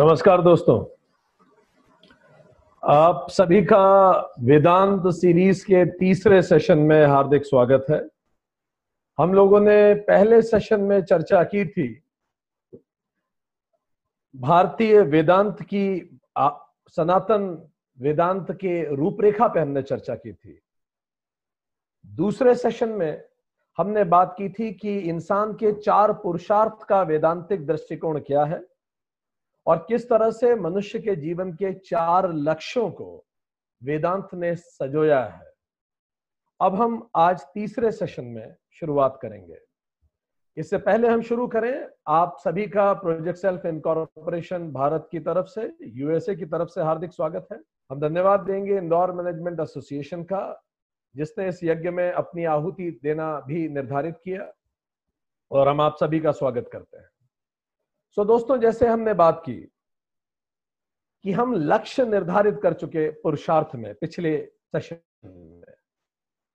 नमस्कार दोस्तों। आप सभी का वेदांत सीरीज़ के तीसरे सेशन में हार्दिक स्वागत है। हम लोगों ने पहले सेशन में चर्चा की थी भारतीय वेदांत की सनातन वेदांत के रूपरेखा पे हमने चर्चा की थी। दूसरे सेशन में हमने बात की थी कि इंसान के चार पुरुषार्थ का वेदांतिक दृष्टिकोण क्या है। और किस तरह से मनुष्य के जीवन के चार लक्ष्यों को वेदांत ने सजोया है। अब हम आज तीसरे सेशन में शुरुआत करेंगे। इससे पहले हम शुरू करें, आप सभी का प्रोजेक्ट सेल्फ इनकॉर्पोरेशन भारत की तरफ़ से, यूएसए की तरफ़ से हार्दिक स्वागत है। हम धन्यवाद देंगे इंदौर मैनेजमेंट एसोसिएशन का, जिसने इस यज्ञ में अपनी आहुति देना भी निर्धारित किया, और हम आप सभी का स्वागत करते हैं। सो दोस्तों, जैसे हमने बात की कि हम लक्ष्य निर्धारित कर चुके पुरुषार्थ में पिछले सेशन में।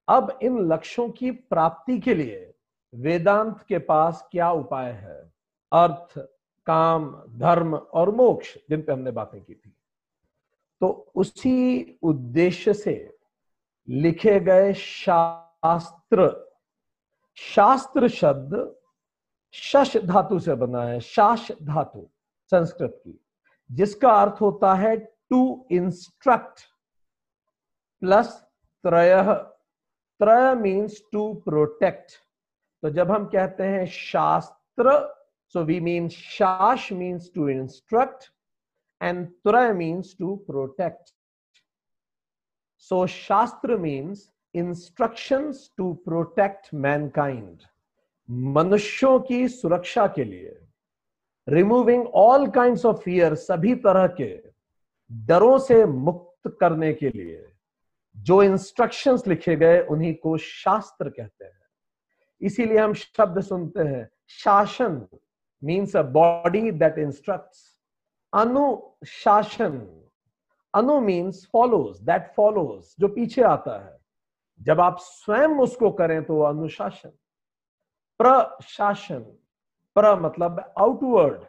अब इन लक्ष्यों की प्राप्ति के लिए वेदांत के पास क्या उपाय है? अर्थ, काम, धर्म और मोक्ष, जिन पे हमने बातें की थी। तो उसी उद्देश्य से लिखे गए शास्त्र शास्त्र शब्द शश धातु से बना है, शाश धातु, संस्कृत की। जिसका अर्थ होता है टू इंस्ट्रक्ट प्लस त्रय। त्रय मीन्स टू प्रोटेक्ट तो जब हम कहते हैं शास्त्र so we mean शाश means to instruct and त्रय means to protect so shastra means instructions to protect mankind मनुष्यों की सुरक्षा के लिए removing all kind of fear सभी तरह के डरों से मुक्त करने के लिए, जो इंस्ट्रक्शंस लिखे गए उन्हीं को शास्त्र कहते हैं। इसीलिए हम शब्द सुनते हैं, शासन means a body that instructs अनुशासन अनु मीन्स फॉलोज दैट फॉलोज जो पीछे आता है। जब आप स्वयं उसको करें तो अनुशासन। प्रशासन, प्र मतलब आउटवर्ड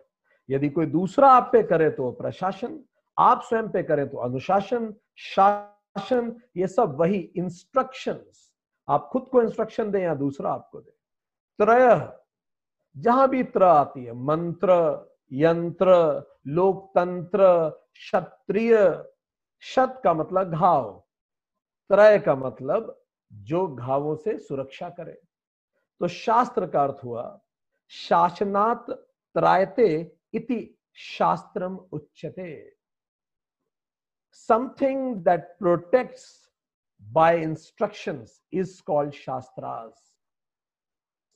यदि कोई दूसरा आप पे करे तो प्रशासन, आप स्वयं पे करें तो अनुशासन, शासन, ये सब वही इंस्ट्रक्शंस आप खुद को इंस्ट्रक्शन दें या दूसरा आपको दे। त्रय, जहाँ भी त्र आती है, मंत्र, यंत्र, लोकतंत्र, क्षत्रिय शत का मतलब घाव। त्रय का मतलब जो घावों से सुरक्षा करे। तो शास्त्र का अर्थ हुआ, शासनात् त्रायते इति शास्त्रम उच्चते something that protects by instructions is called shastras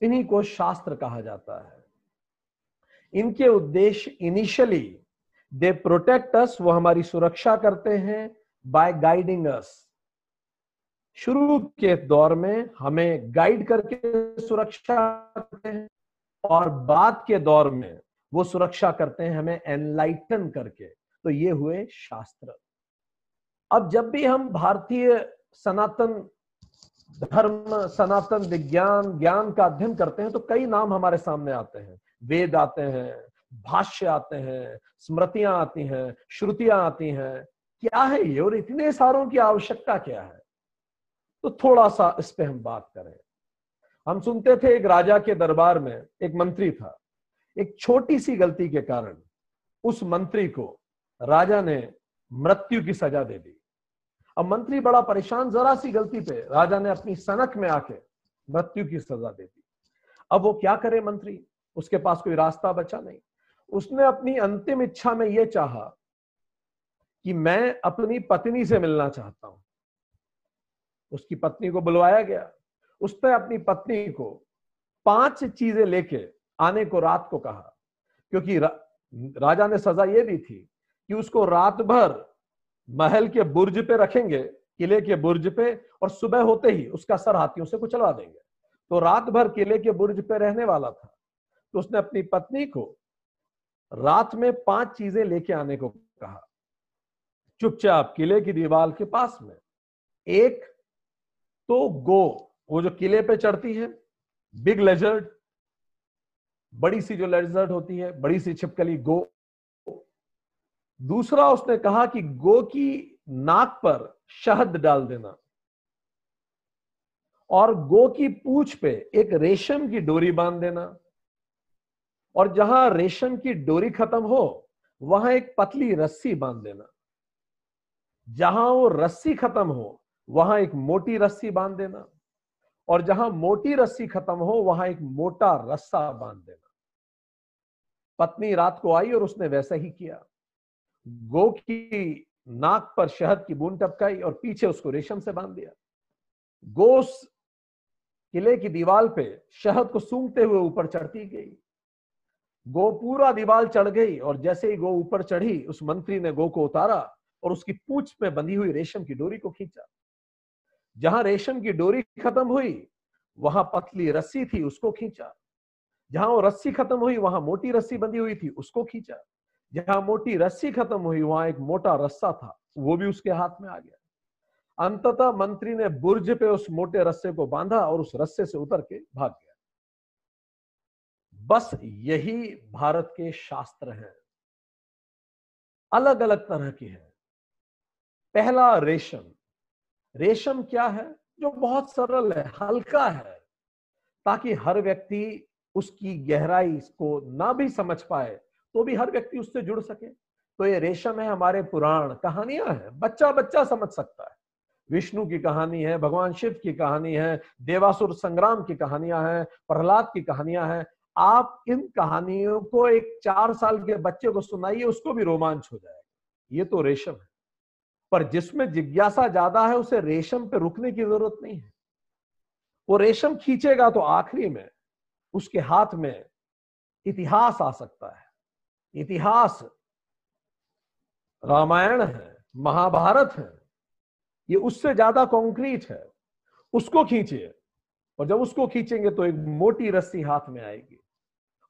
इन्हीं को शास्त्र कहा जाता है। इनके उद्देश्य इनिशियली दे प्रोटेक्ट अस वो हमारी सुरक्षा करते हैं बाय गाइडिंग अस शुरू के दौर में हमें गाइड करके सुरक्षा करते हैं और बाद के दौर में वो सुरक्षा करते हैं हमें एनलाइटन करके। तो ये हुए शास्त्र। अब जब भी हम भारतीय सनातन धर्म, सनातन विज्ञान, ज्ञान का अध्ययन करते हैं तो कई नाम हमारे सामने आते हैं। वेद आते हैं, भाष्य आते हैं, स्मृतियाँ आती हैं, श्रुतियाँ आती हैं। क्या है ये और इतने सारों की आवश्यकता क्या है? तो थोड़ा सा इस पे हम बात करें। हम सुनते थे एक राजा के दरबार में एक मंत्री था। एक छोटी सी गलती के कारण उस मंत्री को राजा ने मृत्यु की सजा दे दी। अब मंत्री बड़ा परेशान जरा सी गलती पे राजा ने अपनी सनक में आके मृत्यु की सजा दे दी। अब वो क्या करे मंत्री? उसके पास कोई रास्ता बचा नहीं। उसने अपनी अंतिम इच्छा में यह चाहा कि मैं अपनी पत्नी से मिलना चाहता हूँ। उसकी पत्नी को बुलवाया गया। उसने अपनी पत्नी को पाँच चीज़ें लेके आने को रात को कहा क्योंकि रा, राजा ने सजा ये दी थी कि उसको रात भर महल के बुर्ज पे रखेंगे किले के बुर्ज पे और सुबह होते ही उसका सर हाथियों से कुचलवा देंगे। तो रात भर किले के बुर्ज पे रहने वाला था। तो उसने अपनी पत्नी को रात में पाँच चीज़ें लेके आने को कहा। चुपचाप किले की दीवार के पास में एक तो गो वो जो किले पे चढ़ती है बिग लेजर्ड बड़ी सी जो लेजर्ड होती है, बड़ी सी छिपकली गो दूसरा उसने कहा कि गो की नाक पर शहद डाल देना। और गो की पूछ पे एक रेशम की डोरी बाँध देना। और जहाँ रेशम की डोरी खत्म हो, वहाँ एक पतली रस्सी बाँध देना। जहाँ वो रस्सी खत्म हो वहाँ एक मोटी रस्सी बाँध देना। और जहाँ मोटी रस्सी खत्म हो, वहाँ एक मोटा रस्सा बाँध देना। पत्नी रात को आई और उसने वैसा ही किया। गो की नाक पर शहद की बूंद टपकाई और पीछे उसको रेशम से बाँध दिया। गो किले की दीवार पे शहद को सूंघते हुए ऊपर चढ़ती गई। गो पूरा दीवार चढ़ गई और जैसे ही गो ऊपर चढ़ी, उस मंत्री ने गो को उतारा और उसकी पूछ में बंधी हुई रेशम की डोरी को खींचा। जहाँ रेशम की डोरी खत्म हुई, वहाँ पतली रस्सी थी, उसको खींचा। जहाँ वो रस्सी खत्म हुई, वहाँ मोटी रस्सी बंधी हुई थी, उसको खींचा। जहाँ मोटी रस्सी खत्म हुई, वहाँ एक मोटा रस्सा था, वो भी उसके हाथ में आ गया। अंततः मंत्री ने बुर्ज पे उस मोटे रस्से को बांधा और उस रस्से से उतर के भाग गया। बस यही भारत के शास्त्र हैं। अलग अलग तरह के हैं। पहला रेशम रेशम क्या है? जो बहुत सरल है, हल्का है, ताकि हर व्यक्ति उसकी गहराई को ना भी समझ पाए तो भी हर व्यक्ति उससे जुड़ सके। तो ये रेशम है हमारे पुराण कहानियाँ हैं बच्चा बच्चा समझ सकता है। विष्णु की कहानी है, भगवान शिव की कहानी है, देवासुर संग्राम की कहानियाँ हैं, प्रहलाद की कहानियाँ हैं। आप इन कहानियों को एक चार साल के बच्चे को सुनाइए, उसको भी रोमांच हो जाएगा। ये तो रेशम है। पर जिसमें जिज्ञासा ज़्यादा है, उसे रेशम पे रुकने की ज़रूरत नहीं है। वो रेशम खींचेगा तो आखिरी में उसके हाथ में इतिहास आ सकता है। इतिहास रामायण है, महाभारत है, ये उससे ज़्यादा कॉन्क्रीट है। उसको खींचिए, और जब उसको खींचेंगे तो एक मोटी रस्सी हाथ में आएगी।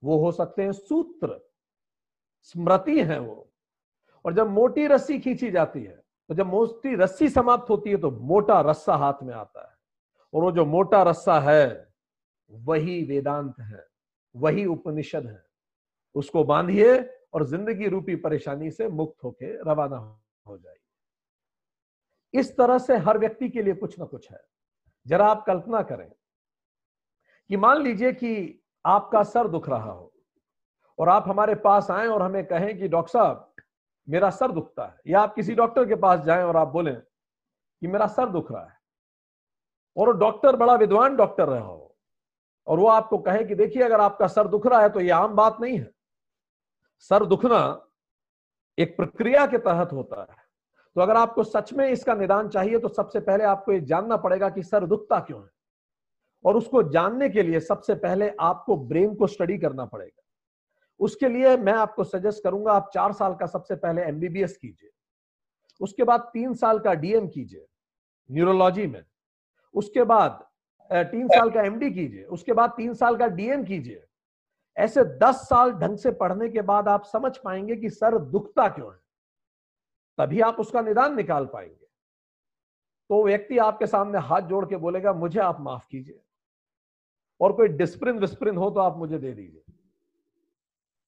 वो हो सकते हैं सूत्र, स्मृति है वो। और जब मोटी रस्सी खींची जाती है तो जब मोटी रस्सी समाप्त होती है तो मोटा रस्सा हाथ में आता है। और वो जो मोटा रस्सा है, वही वेदांत है, वही उपनिषद है। उसको बांधिए और ज़िंदगी रूपी परेशानी से मुक्त होके रवाना हो जाइए। इस तरह से हर व्यक्ति के लिए कुछ ना कुछ है। जरा आप कल्पना करें कि मान लीजिए कि आपका सर दुख रहा हो और आप हमारे पास आए और हमें कहें कि डॉक्टर साहब मेरा सर दुखता है। या आप किसी डॉक्टर के पास जाएँ और आप बोलें कि मेरा सर दुख रहा है। और डॉक्टर, बड़ा विद्वान डॉक्टर रहा हो, और वो आपको कहे कि देखिए, अगर आपका सर दुख रहा है तो ये आम बात नहीं है। सर दुखना एक प्रक्रिया के तहत होता है। तो अगर आपको सच में इसका निदान चाहिए तो सबसे पहले आपको ये जानना पड़ेगा कि सर दुखता क्यों है। और उसको जानने के लिए सबसे पहले आपको ब्रेन को स्टडी करना पड़ेगा। उसके लिए मैं आपको सजेस्ट करूँगा, आप चार साल का सबसे पहले एमबीबीएस कीजिए। उसके बाद तीन साल का डीएम कीजिए न्यूरोलॉजी में। उसके बाद तीन साल का एमडी कीजिए। उसके बाद तीन साल का डीएम कीजिए। ऐसे दस साल ढंग से पढ़ने के बाद आप समझ पाएँगे कि सर दुखता क्यों है। तभी आप उसका निदान निकाल पाएँगे। तो व्यक्ति आपके सामने हाथ जोड़ के बोलेगा, मुझे आप माफ़ कीजिए। और कोई डिस्प्रिन विस्प्रिन हो तो आप मुझे दे दीजिए।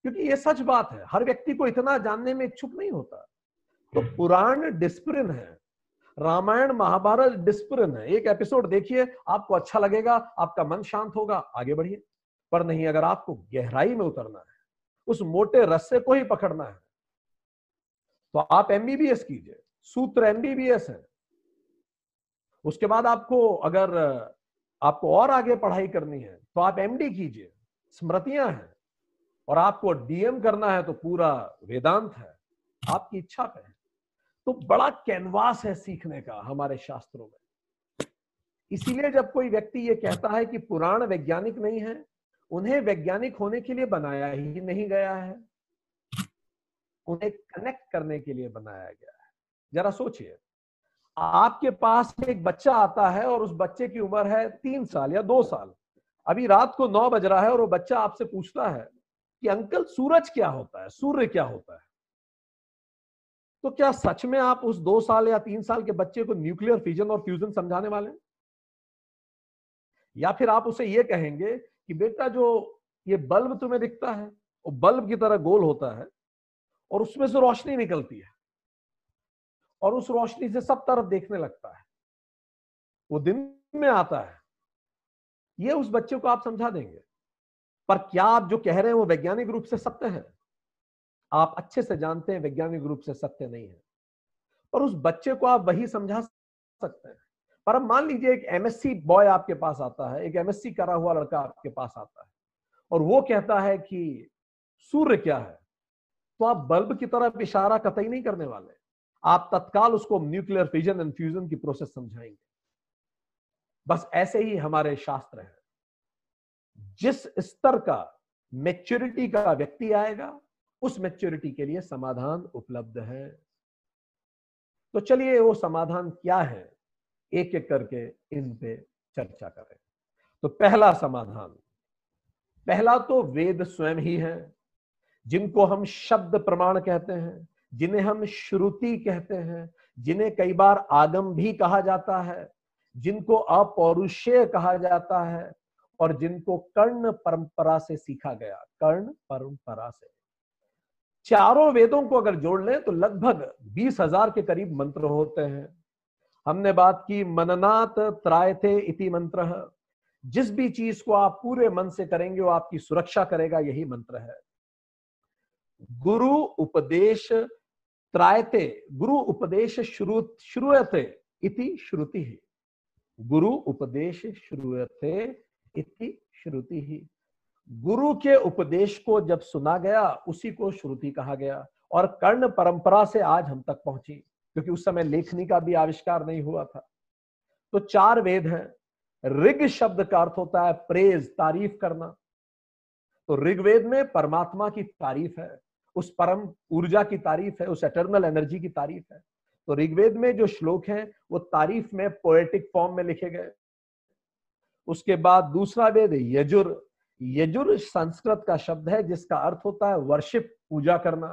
क्योंकि ये सच बात है हर व्यक्ति को इतना जानने में इच्छुक नहीं होता। तो पुराण डिस्प्रिन है रामायण महाभारत डिस्प्रिन है। एक एपिसोड देखिए आपको अच्छा लगेगा आपका मन शांत होगा आगे बढ़िए। पर नहीं अगर आपको गहराई में उतरना है उस मोटे रस्से को ही पकड़ना है तो आप एमबीबीएस कीजिए सूत्र एमबीबीएस है। उसके बाद आपको अगर आपको और आगे पढ़ाई करनी है तो आप एमडी कीजिए स्मृतियाँ हैं। और आपको डीएम करना है तो पूरा वेदांत है, आपकी इच्छा पे तो बड़ा कैनवास है सीखने का हमारे शास्त्रों में। इसीलिए जब कोई व्यक्ति ये कहता है कि पुराण वैज्ञानिक नहीं है, उन्हें वैज्ञानिक होने के लिए बनाया ही नहीं गया है। उन्हें कनेक्ट करने के लिए बनाया गया है। जरा सोचिए, आपके पास एक बच्चा आता है और उस बच्चे की उम्र है तीन साल या दो साल। अभी रात को नौ बज रहा है और वो बच्चा आपसे पूछता है कि अंकल सूरज क्या होता है, सूर्य क्या होता है? तो क्या सच में आप उस दो साल या तीन साल के बच्चे को न्यूक्लियर फ्यूजन और फ्यूजन समझाने वाले हैं? या फिर आप उसे ये कहेंगे कि बेटा जो ये बल्ब तुम्हें दिखता है, वो बल्ब की तरह गोल होता है और उसमें से रोशनी निकलती है और उस रोशनी से सब तरफ़ देखने लगता है। वो दिन में आता है। ये उस बच्चे को आप समझा देंगे। पर क्या आप जो कह रहे हैं वो वैज्ञानिक रूप से सत्य है? आप अच्छे से जानते हैं वैज्ञानिक रूप से सत्य नहीं है। और उस बच्चे को आप वही समझा सकते हैं। पर अब मान लीजिए एक एमएससी बॉय आपके पास आता है, एक एमएससी करा हुआ लड़का आपके पास आता है, और वो कहता है कि, सूर्य क्या है? तो आप बल्ब की तरफ़ इशारा कतई नहीं करने वाले। आप तत्काल उसको न्यूक्लियर फिजन एंड फ्यूजन की प्रोसेस समझाएँगे। बस ऐसे ही हमारे शास्त्र हैं। जिस स्तर का मेच्योरिटी का व्यक्ति आएगा, उस मेच्योरिटी के लिए समाधान उपलब्ध है। तो चलिए वो समाधान क्या है एक एक करके इन पे चर्चा करें। तो पहला समाधान, पहला तो वेद स्वयं ही है, जिनको हम शब्द प्रमाण कहते हैं, जिन्हें हम श्रुति कहते हैं, जिन्हें कई बार आगम भी कहा जाता है, जिनको अपौरुषेय कहा जाता है और जिनको कर्ण परंपरा से सीखा गया, कर्ण परंपरा से। चारों वेदों को अगर जोड़ लें तो लगभग बीस हज़ार के करीब मंत्र होते हैं। हमने बात की, मननात त्रायथे इति मंत्र। जिस भी चीज़ को आप पूरे मन से करेंगे, वो आपकी सुरक्षा करेगा, यही मंत्र है। गुरु उपदेश त्रायते, गुरु उपदेश शुरू इति श्रुति। गुरु उपदेश श्रुते इति श्रुति ही। गुरु के उपदेश को जब सुना गया, उसी को श्रुति कहा गया और कर्ण परंपरा से आज हम तक पहुँची, क्योंकि उस समय लेखनी का भी आविष्कार नहीं हुआ था। तो चार वेद हैं। ऋग शब्द का अर्थ होता है प्रेज, तारीफ़ करना। तो ऋग्वेद में परमात्मा की तारीफ़ है, उस परम ऊर्जा की तारीफ़ है, उस एटर्नल एनर्जी की तारीफ़ है। तो ऋग्वेद में जो श्लोक हैं, वो तारीफ़ में पोएटिक फॉर्म में लिखे गए। उसके बाद दूसरा वेद यजुर। यजुर संस्कृत का शब्द है जिसका अर्थ होता है वर्शिप पूजा करना।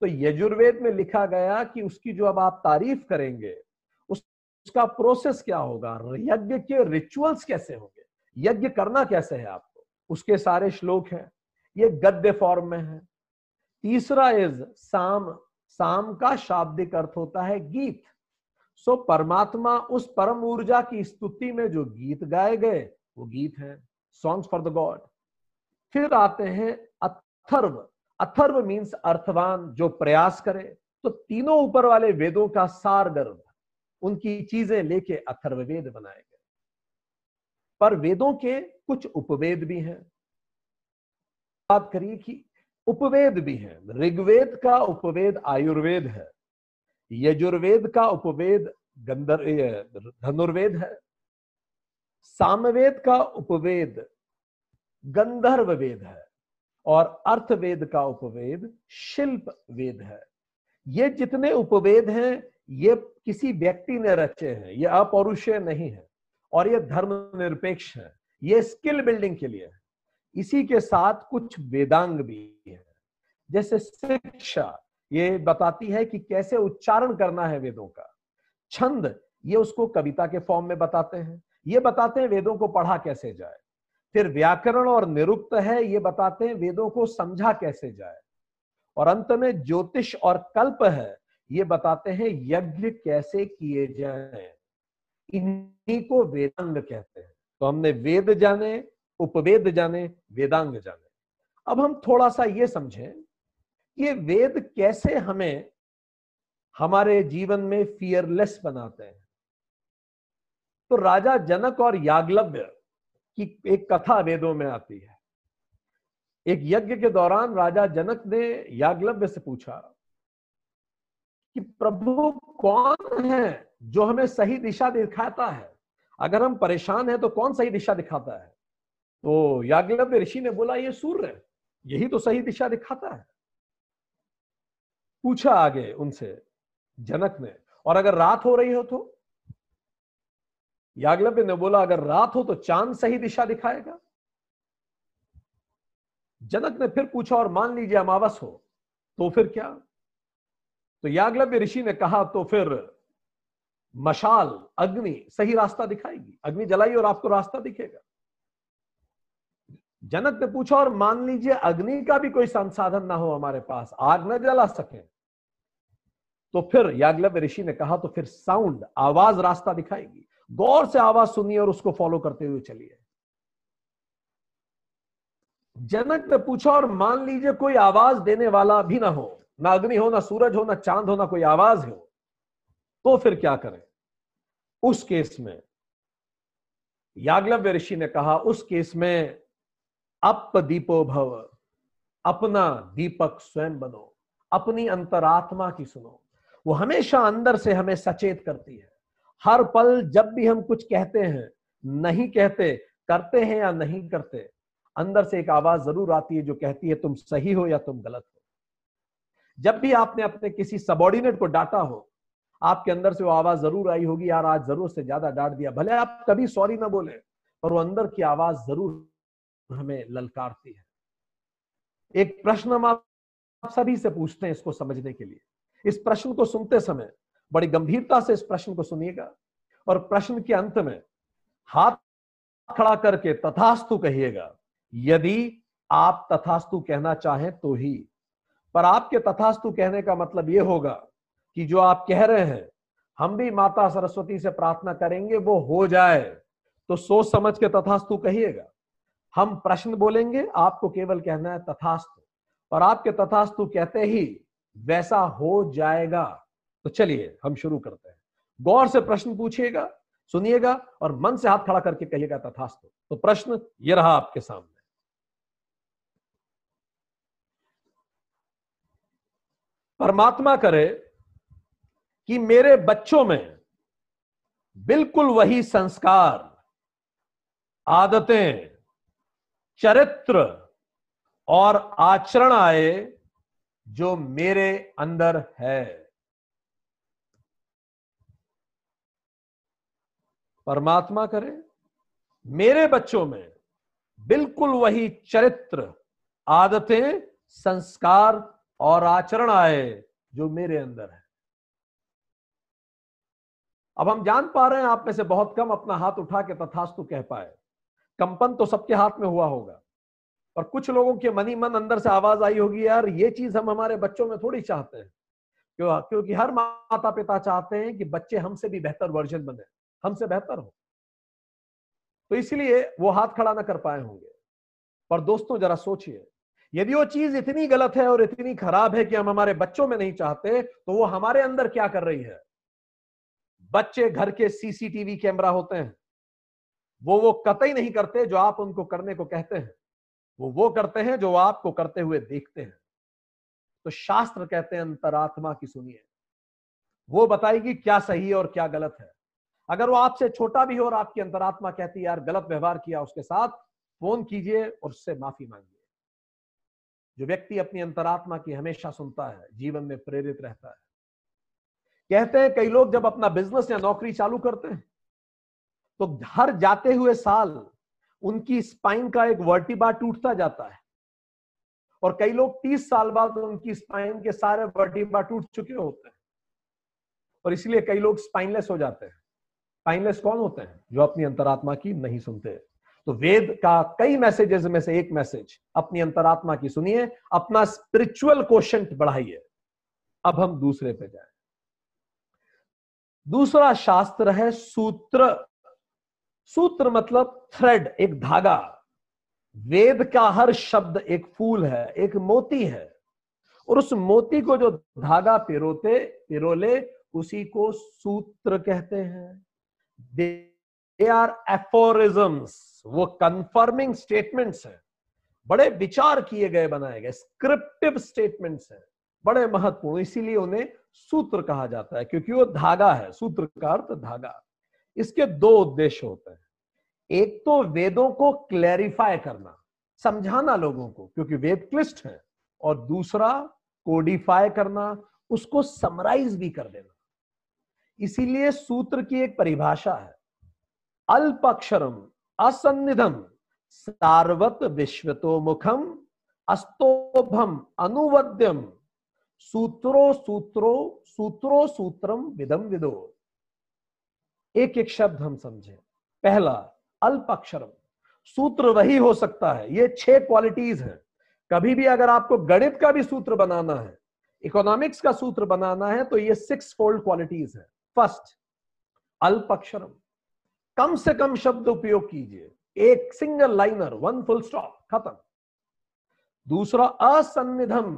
तो यजुर्वेद में लिखा गया कि उसकी जो अब आप तारीफ़ करेंगे उस, उसका प्रोसेस क्या होगा? यज्ञ के रिचुअल्स कैसे होंगे? यज्ञ करना कैसे है आपको? उसके सारे श्लोक हैं। ये गद्य फॉर्म में है। तीसरा इज़ साम। साम का शाब्दिक अर्थ होता है गीत। सो परमात्मा उस परम ऊर्जा की स्तुति में जो गीत गाए गए, वो गीत है सॉन्ग्स फॉर द गॉड फिर आते हैं अथर्व। अथर्व मीन्स अर्थवान, जो प्रयास करे। तो तीनों ऊपर वाले वेदों का सार गर्भ, उनकी चीज़ें लेके अथर्व वेद बनाए गए। पर वेदों के कुछ उपवेद भी हैं। बात करिए कि उपवेद भी है। ऋग्वेद का उपवेद आयुर्वेद है। यजुर्वेद का उपवेद गंधर धनुर्वेद है। सामवेद का उपवेद गंधर्व वेद है और अर्थवेद का उपवेद शिल्प वेद है। ये जितने उपवेद हैं, ये किसी व्यक्ति ने रचे हैं, ये अपौरुषीय नहीं है और ये धर्म निरपेक्ष है, ये स्किल बिल्डिंग के लिए है। इसी के साथ कुछ वेदांग भी है, जैसे शिक्षा ये बताती है कि कैसे उच्चारण करना है वेदों का। छंद, ये उसको कविता के फॉर्म में बताते हैं। ये बताते हैं वेदों को पढ़ा कैसे जाए। फिर व्याकरण और निरुक्त है, ये बताते हैं वेदों को समझा कैसे जाए। और अंत में ज्योतिष और कल्प है, ये बताते हैं यज्ञ कैसे किए जाए। इन्हीं को वेदांग कहते हैं। तो हमने वेद जाने, उपवेद जाने, वेदांग जाने। अब हम थोड़ा सा ये समझें ये वेद कैसे हमें हमारे जीवन में फियरलेस बनाते हैं? तो राजा जनक और याग्लव्य की एक कथा वेदों में आती है। एक यज्ञ के दौरान राजा जनक ने याग्लव्य से पूछा कि, प्रभु, कौन है जो हमें सही दिशा दिखाता है? अगर हम परेशान हैं तो कौन सही दिशा दिखाता है? तो याग्लव्य ऋषि ने बोला, ये सूर्य यही तो सही दिशा दिखाता है। पूछा आगे उनसे जनक ने, और अगर रात हो रही हो तो? याग्लव्य ने बोला, अगर रात हो तो चाँद सही दिशा दिखाएगा। जनक ने फिर पूछा, और मान लीजिए अमावस हो तो फिर क्या? तो याग्लव्य ऋषि ने कहा तो फिर मशाल, अग्नि सही रास्ता दिखाएगी। अग्नि जलाई और आपको रास्ता दिखेगा। जनक ने पूछा, और मान लीजिए अग्नि का भी कोई संसाधन ना हो हमारे पास, आग न जला सके तो फिर याग्लव्य ऋषि ने कहा तो फिर साउंड आवाज़ रास्ता दिखाएगी। गौर से आवाज़ सुनिए और उसको फॉलो करते हुए चलिए। जनक ने पूछा, और मान लीजिए कोई आवाज़ देने वाला भी ना हो, ना अग्नि हो, ना सूरज हो, ना चाँद हो, ना कोई आवाज़ हो तो फिर क्या करें? उस केस में, याग्लव्य ऋषि ने कहा, उस केस में अप दीपो भव, अपना दीपक स्वयं बनो, अपनी अंतरात्मा की सुनो। वो हमेशा अंदर से हमें सचेत करती है। हर पल जब भी हम कुछ कहते हैं, नहीं कहते, करते हैं या नहीं करते, अंदर से एक आवाज़ ज़रूर आती है जो कहती है, तुम सही हो या तुम गलत हो? जब भी आपने अपने किसी सबॉर्डिनेट को डांटा हो, आपके अंदर से वो आवाज़ ज़रूर आई होगी, यार, आज ज़रूर से ज़्यादा डांट दिया। भले आप कभी सॉरी ना बोले, पर वो अंदर की आवाज़ ज़रूर हमें ललकारती है। एक प्रश्न हम आप सभी से पूछते हैं इसको समझने के लिए। इस प्रश्न को सुनते समय बड़ी गंभीरता से इस प्रश्न को सुनिएगा और प्रश्न के अंत में हाथ खड़ा करके तथास्तु कहिएगा, यदि आप तथास्तु कहना चाहें तो ही। पर आपके तथास्तु कहने का मतलब यह होगा कि जो आप कह रहे हैं, हम भी माता सरस्वती से प्रार्थना करेंगे, वो हो जाए। तो सोच समझ के तथास्तु कहिएगा। हम प्रश्न बोलेंगे, आपको केवल कहना है तथास्तु। और आपके तथास्तु कहते ही वैसा हो जाएगा। तो चलिए, हम शुरू करते हैं। गौर से प्रश्न पूछिएगा, सुनिएगा और मन से हाथ खड़ा करके कहिएगा तथास्तु। तो प्रश्न ये रहा आपके सामने। परमात्मा करे कि मेरे बच्चों में बिल्कुल वही संस्कार, आदतें, चरित्र और आचरण आए जो मेरे अंदर है। परमात्मा करे, मेरे बच्चों में बिल्कुल वही चरित्र, आदतें, संस्कार और आचरण आए जो मेरे अंदर है। अब हम जान पा रहे हैं आप में से बहुत कम अपना हाथ उठा के तथास्तु कह पाए। कंपन तो सबके हाथ में हुआ होगा। और कुछ लोगों के मनी मन अंदर से आवाज़ आई होगी, यार, ये चीज़ हम हमारे बच्चों में थोड़ी चाहते हैं। क्यों? क्योंकि हर माता पिता चाहते हैं कि बच्चे हमसे भी बेहतर वर्जन बने, हमसे बेहतर हो। तो इसलिए वो हाथ खड़ा ना कर पाए होंगे। पर दोस्तों, जरा सोचिए, यदि वो चीज़ इतनी गलत है और इतनी खराब है कि हम हमारे बच्चों में नहीं चाहते तो वो हमारे अंदर क्या कर रही है? बच्चे घर के सीसीटीवी कैमरा होते हैं। वो वो कतई नहीं करते जो आप उनको करने को कहते हैं। वो वो करते हैं जो आपको करते हुए देखते हैं। तो शास्त्र कहते हैं, अंतरात्मा की सुनिए। वो बताएगी क्या सही है और क्या गलत है। अगर वो आपसे छोटा भी हो और आपकी अंतरात्मा कहती है, यार, गलत व्यवहार किया उसके साथ, फ़ोन कीजिए और उससे माफ़ी मांगिए। जो व्यक्ति अपनी अंतरात्मा की हमेशा सुनता है, जीवन में प्रेरित रहता है। कहते हैं, कई लोग जब अपना बिज़नेस या नौकरी चालू करते हैं तो हर जाते हुए साल उनकी स्पाइन का एक वर्टिबा टूटता जाता है। और कई लोग 30 साल बाद उनकी स्पाइन के सारे वर्टिबा टूट चुके होते हैं। और इसलिए कई लोग स्पाइनलेस हो जाते हैं। स्पाइनलेस कौन होते हैं? जो अपनी अंतरात्मा की नहीं सुनते। तो वेद का कई मैसेजेस में से एक मैसेज अपनी अंतरात्मा की सुनिए, अपना स्पिरिचुअल क्वेश्चन बढ़ाइए। अब हम दूसरे पे जाए। दूसरा शास्त्र है सूत्र। सूत्र मतलब थ्रेड एक धागा। वेद का हर शब्द एक फूल है, एक मोती है। और उस मोती को जो धागा पिरोते, पिरोले, उसी को सूत्र कहते हैं। दे आर एफोरिज्म्स वो कंफर्मिंग स्टेटमेंट्स हैं। बड़े विचार किए गए, बनाए गए स्क्रिप्टिव स्टेटमेंट्स हैं। बड़े महत्वपूर्ण, इसीलिए उन्हें सूत्र कहा जाता है, क्योंकि वो धागा है सूत्र का अर्थ धागा। इसके दो उद्देश्य होते हैं। एक तो वेदों को क्लैरिफाई करना, समझाना लोगों को, क्योंकि वेद क्लिष्ट है, और दूसरा कोडिफाई करना, उसको समराइज भी कर देना। इसीलिए सूत्र की एक परिभाषा है, अल्पक्षरम असन्निधम सार्वत विश्वतो मुखम अस्तोभम अनुवद्यम। सूत्रो सूत्रो सूत्रो सूत्रम विदम विदो। एक एक शब्द हम समझे। पहला अल्प अक्षरम सूत्र वही हो सकता है, ये छह क्वालिटीज हैं। कभी भी अगर आपको गणित का भी सूत्र बनाना है इकोनॉमिक्स का सूत्र बनाना है तो ये सिक्स फोल्ड क्वालिटीज है। फ़र्स्ट अल्प अक्षरम कम से कम शब्द उपयोग कीजिए। एक single liner one full stop खत्म। दूसरा, असन्निधम।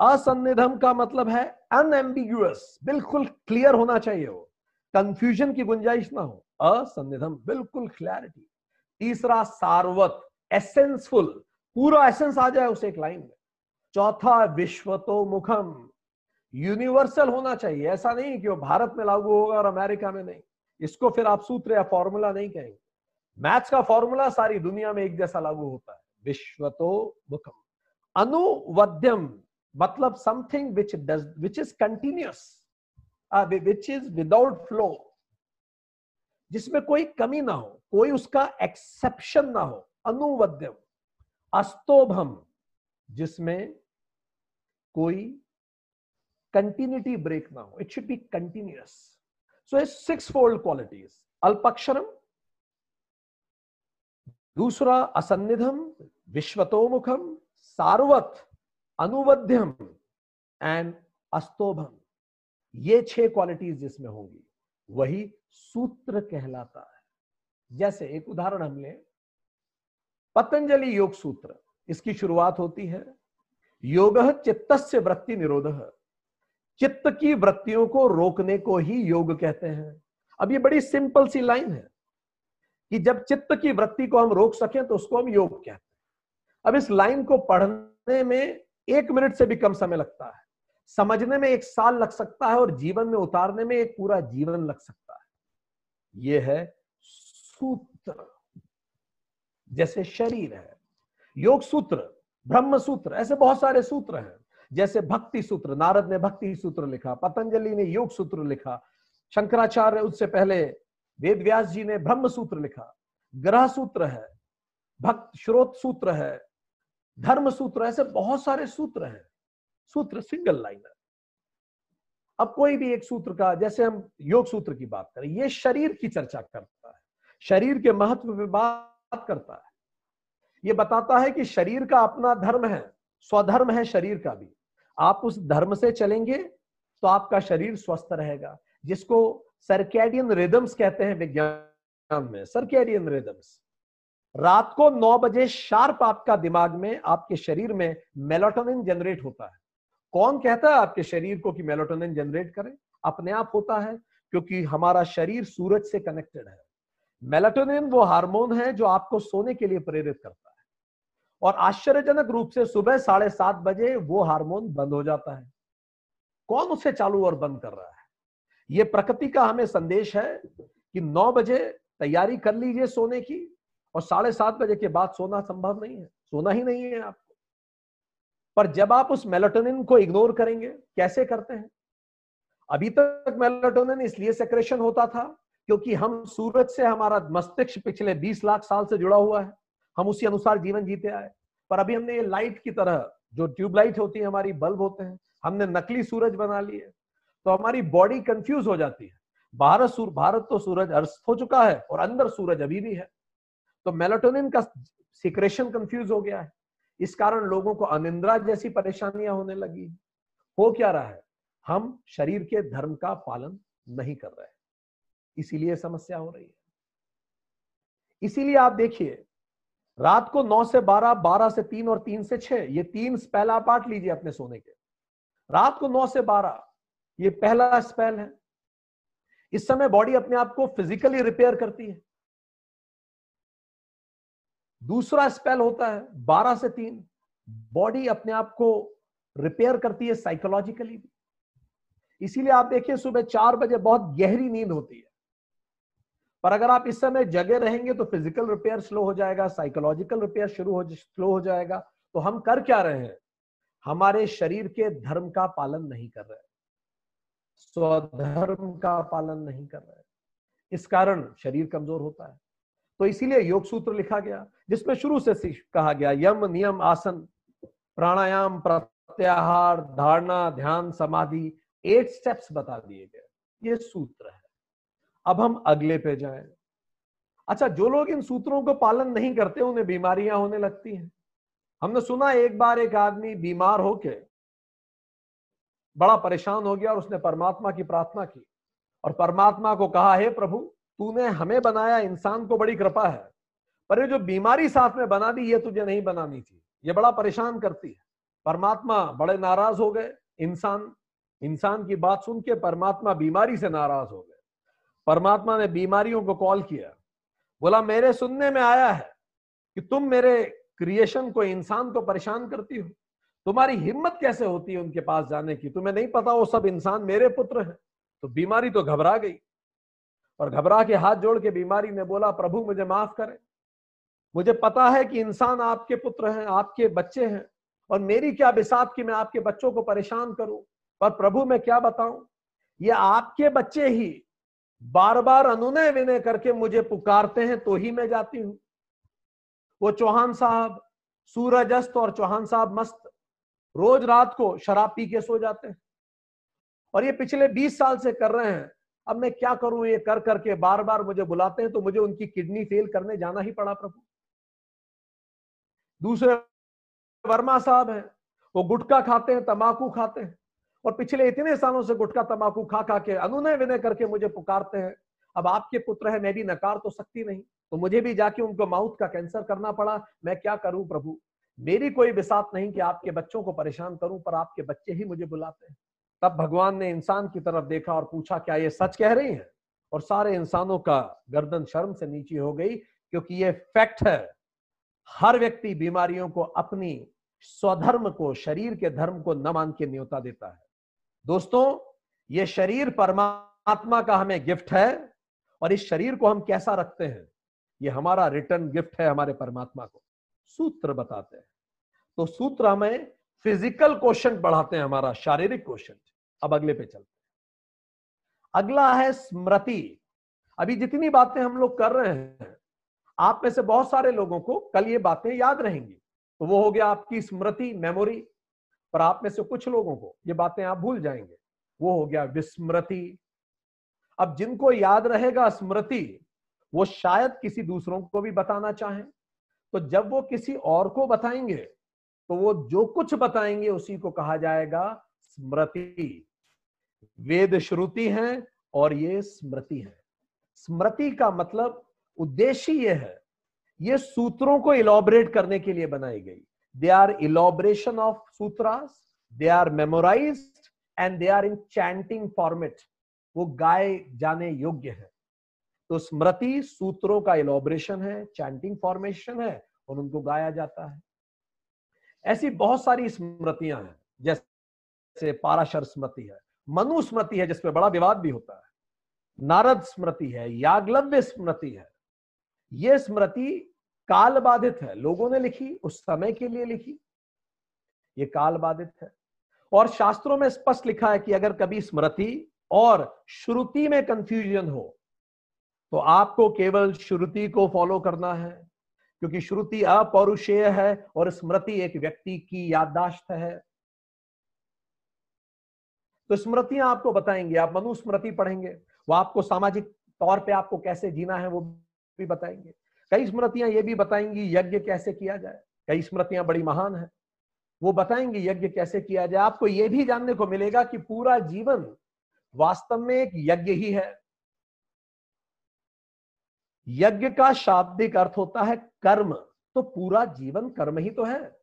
असन्निधम का मतलब है अनएम्बिग्यूअस बिल्कुल क्लियर होना चाहिए हो कंफ्यूजन की गुंजाइश ना हो असन्निधम बिल्कुल क्लैरिटी तीसरा, सार्वत एसेंसफुल पूरा एसेंस आ जाए उस एक लाइन में. चौथा विश्वतो मुखम यूनिवर्सल होना चाहिए। ऐसा नहीं कि वो भारत में लागू होगा और अमेरिका में नहीं। इसको फिर आप सूत्र या फॉर्मूला नहीं कहेंगे। मैथ्स का फॉर्मूला सारी दुनिया में एक जैसा लागू होता है। विश्वतो मुखम अनुवध्यम मतलब something which does which is continuous which is without flow जिसमें कोई कमी ना हो, कोई उसका एक्सेप्शन ना हो, अनुवद्यम, अस्तोभम, जिसमें कोई कंटिन्यूटी ब्रेक ना हो it should be continuous so six fold qualities अल्पक्षरम, दूसरा असन्निधम, विश्वतोमुखम, सार्वत अनुवध्यम एंड अस्तोभम। ये छह क्वालिटीज जिसमें होंगी, वही सूत्र कहलाता है। जैसे एक उदाहरण हम ले पतंजलि योग सूत्र, इसकी शुरुआत होती है, योग चित्त से वृत्ति निरोध। चित्त की वृत्तियों को रोकने को ही योग कहते हैं। अब ये बड़ी सिंपल सी लाइन है कि जब चित्त की वृत्ति को हम रोक सकें तो उसको हम योग कहते हैं। अब इस लाइन को पढ़ने में एक मिनट से भी कम समय लगता है। समझने में एक साल लग सकता है और जीवन में उतारने में एक पूरा जीवन लग सकता है। यह है सूत्र। जैसे शरीर है, योग सूत्र, ब्रह्म सूत्र, ऐसे बहुत सारे सूत्र हैं। जैसे भक्ति सूत्र, नारद ने भक्ति सूत्र लिखा, पतंजलि ने योग सूत्र लिखा, शंकराचार्य उससे पहले, वेद व्यास जी ने ब्रह्म सूत्र लिखा। ग्रह सूत्र है, भक्त श्रोत सूत्र है, धर्म सूत्र, ऐसे बहुत सारे सूत्र हैं। सूत्र सिंगल लाइनर अब कोई भी एक सूत्र का, जैसे हम योग सूत्र की बात करें, ये शरीर की चर्चा करता है, शरीर के महत्व पे बात करता है। ये बताता है कि शरीर का अपना धर्म है, स्वधर्म है शरीर का भी। आप उस धर्म से चलेंगे तो आपका शरीर स्वस्थ रहेगा, जिसको सर्केडियन रिदम्स कहते हैं विज्ञान में सर्कैडियन रिदम्स रात को 9 बजे शार्प आपका दिमाग में, आपके शरीर में मेलाटोनिन जनरेट होता है। कौन कहता है आपके शरीर को कि मेलाटोनिन जनरेट करें? अपने आप होता है, क्योंकि हमारा शरीर सूरज से कनेक्टेड है। मेलाटोनिन वो हार्मोन है जो आपको सोने के लिए प्रेरित करता है। और आश्चर्यजनक रूप से सुबह साढ़े सात बजे वो हार्मोन बंद हो जाता है। कौन उसे चालू और बंद कर रहा है? ये प्रकृति का हमें संदेश है कि नौ बजे तैयारी कर लीजिए सोने की, और साढ़े सात बजे के बाद सोना संभव नहीं है। सोना ही नहीं है आपको पर जब आप उस मेलाटोनिन को इग्नोर करेंगे, कैसे करते हैं? अभी तक मेलाटोनिन इसलिए सेक्रेशन होता था क्योंकि हम सूरज से हमारा मस्तिष्क पिछले 20 लाख साल से जुड़ा हुआ है। हम उसी अनुसार जीवन जीते आए। पर अभी हमने ये लाइट की तरह, जो ट्यूबलाइट होती है, हमारी बल्ब होते हैं, हमने नकली सूरज बना लिए। तो हमारी बॉडी कंफ्यूज हो जाती है। भारत भारत तो सूरज अर्थ हो चुका है और अंदर सूरज अभी भी है। तो मेलाटोनिन का सिक्रेशन कंफ्यूज हो गया है। इस कारण लोगों को अनिंद्रा जैसी परेशानियाँ होने लगी। हो क्या रहा है? हम शरीर के धर्म का पालन नहीं कर रहे। इसीलिए समस्या हो रही है। इसीलिए आप देखिए रात को 9 से 12, 12 से 3 और 3 से 6 ये तीन स्पेल आप बांट लीजिए अपने सोने के। रात को 9 से 12 ये पहला स्पेल है। इस समय बॉडी अपने आप को फिजिकली रिपेयर करती है। दूसरा स्पेल होता है बारह से तीन। बॉडी अपने आप को रिपेयर करती है साइकोलॉजिकली भी। इसीलिए आप देखिए, सुबह चार बजे बहुत गहरी नींद होती है। पर अगर आप इस समय जगे रहेंगे तो फ़िज़िकल रिपेयर स्लो हो जाएगा साइकोलॉजिकल रिपेयर शुरू हो स्लो हो जाएगा। तो हम कर क्या रहे हैं? हमारे शरीर के धर्म का पालन नहीं कर रहे। स्वधर्म का पालन नहीं कर रहे। इस कारण शरीर कमज़ोर होता है। तो इसीलिए योग सूत्र लिखा गया, जिसमें शुरू से कहा गया, यम नियम आसन, प्राणायाम, प्रत्याहार, धारणा, ध्यान, समाधि एट स्टेप्स बता दिए गए। ये सूत्र है। अब हम अगले पे जाए। अच्छा जो लोग इन सूत्रों को पालन नहीं करते, उन्हें बीमारियाँ होने लगती हैं। हमने सुना एक बार एक आदमी बीमार होके बड़ा परेशान हो गया और उसने परमात्मा की प्रार्थना की। और परमात्मा को कहा, हे प्रभु तूने हमें बनाया, इंसान को बड़ी कृपा है। पर ये जो बीमारी साथ में बना दी, ये तुझे नहीं बनानी थी। ये बड़ा परेशान करती है। परमात्मा बड़े नाराज़ हो गए। इंसान इंसान की बात सुन के परमात्मा बीमारी से नाराज़ हो गए। परमात्मा ने बीमारियों को कॉल किया। बोला, मेरे सुनने में आया है कि तुम मेरे क्रिएशन को, इंसान को परेशान करती हो। तुम्हारी हिम्मत कैसे होती है उनके पास जाने की? तुम्हें नहीं पता वो सब इंसान मेरे पुत्र हैं। तो बीमारी तो घबरा गई। और घबरा के हाथ जोड़ के बीमारी ने बोला, प्रभु, मुझे माफ़ करें। मुझे पता है कि इंसान आपके पुत्र हैं, आपके बच्चे हैं, और मेरी क्या बिसात कि मैं आपके बच्चों को परेशान करूँ? पर प्रभु, मैं क्या बताऊँ? ये आपके बच्चे ही बार बार अनुनय विनय करके मुझे पुकारते हैं तो ही मैं जाती हूँ। वो चौहान साहब सूरज अस्त और चौहान साहब मस्त रोज रात को शराब पी के सो जाते हैं। और ये पिछले 20 साल से कर रहे हैं। अब मैं क्या करूँ ये कर करके बार बार मुझे बुलाते हैं तो मुझे उनकी किडनी फेल करने जाना ही पड़ा प्रभु। दूसरे वर्मा साहब हैं, वो गुटखा खाते हैं तमाकू खाते हैं और पिछले इतने सालों से गुटखा तमाकू खा खा के अनुनय विनय करके मुझे पुकारते हैं। अब आपके पुत्र है, मैं भी नकार तो सकती नहीं तो मुझे भी जाके उनको माउथ का कैंसर करना पड़ा, मैं क्या करूँ प्रभु? मेरी कोई विसात नहीं कि आपके बच्चों को परेशान करूँ, पर आपके बच्चे ही मुझे बुलाते हैं। तब भगवान ने इंसान की तरफ़ देखा और पूछा, क्या ये सच कह रही हैं? और सारे इंसानों का गर्दन शर्म से नीचे हो गई, क्योंकि ये फैक्ट है। हर व्यक्ति बीमारियों को अपनी स्वधर्म को, शरीर के धर्म को न मान के न्योता देता है। दोस्तों, ये शरीर परमात्मा का हमें गिफ्ट है, और इस शरीर को हम कैसा रखते हैं? ये हमारा रिटर्न गिफ्ट है हमारे परमात्मा को। सूत्र बताते हैं। तो सूत्र हमें फ़िज़िकल क्वेश्चन पढ़ाते हैं, हमारा शारीरिक क्वेश्चन। अब अगले पे चलते अगला है स्मृति। अभी जितनी बातें हम लोग कर रहे हैं, आप में से बहुत सारे लोगों को कल ये बातें याद रहेंगी। तो वो हो गया आपकी स्मृति मेमोरी। पर आप में से कुछ लोगों को ये बातें आप भूल जाएँगे। वो हो गया विस्मृति। अब जिनको याद रहेगा स्मृति, वो शायद किसी दूसरों को भी बताना चाहें। तो जब वो किसी और को बताएँगे तो वो जो कुछ बताएँगे, उसी को कहा जाएगा स्मृति। वेद श्रुति है और ये स्मृति है। स्मृति का मतलब उद्देश्य ये है, ये सूत्रों को इलाबरेट करने के लिए बनाई गई। They are elaboration of sutras they are memorise and they are in chanting format वो गाए जाने योग्य है। तो स्मृति सूत्रों का इलाबरेशन है चैंटिंग फॉर्मेशन है, और उनको गाया जाता है। ऐसी बहुत सारी स्मृतियाँ हैं, जैसे पाराशर स्मृति है। मनु स्मृति है, जिसमें बड़ा विवाद भी होता है। नारद स्मृति है, याग्लव्य स्मृति है। ये स्मृति काल बाधित है। लोगों ने लिखी, उस समय के लिए लिखी। ये काल बाधित है। और शास्त्रों में स्पष्ट लिखा है कि अगर कभी स्मृति और श्रुति में कंफ्यूजन हो तो आपको केवल श्रुति को फॉलो करना है। क्योंकि श्रुति अपौरुषेय है और स्मृति एक व्यक्ति की याददाश्त है। तो स्मृतियाँ आपको बताएँगे, आप मनुस्मृति पढ़ेंगे, वो आपको सामाजिक तौर पे आपको कैसे जीना है वो भी बताएँगे। कई स्मृतियाँ ये भी बताएँगी, यज्ञ कैसे किया जाए? कई स्मृतियाँ बड़ी महान है। वो बताएँगे, यज्ञ कैसे किया जाए? आपको ये भी जानने को मिलेगा कि पूरा जीवन वास्तव में एक यज्ञ ही है। यज्ञ का शाब्दिक अर्थ होता है कर्म। तो पूरा जीवन कर्म ही तो है।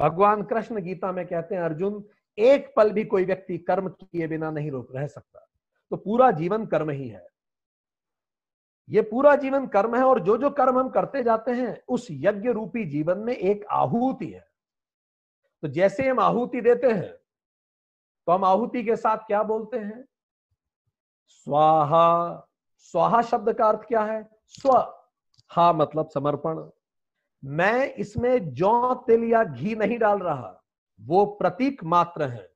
भगवान कृष्ण गीता में कहते हैं, अर्जुन एक पल भी कोई व्यक्ति कर्म किए बिना नहीं रह सकता। तो पूरा जीवन कर्म ही है। ये पूरा जीवन कर्म है और जो जो कर्म हम करते जाते हैं, उस यज्ञ रूपी जीवन में एक आहुति है। तो जैसे हम आहुति देते हैं तो हम आहुति के साथ क्या बोलते हैं? स्वाहा। स्वाहा शब्द का अर्थ क्या है? स्व। हा मतलब समर्पण। मैं इसमें जौ, तिल या घी नहीं डाल रहा। वो प्रतीक मात्र है।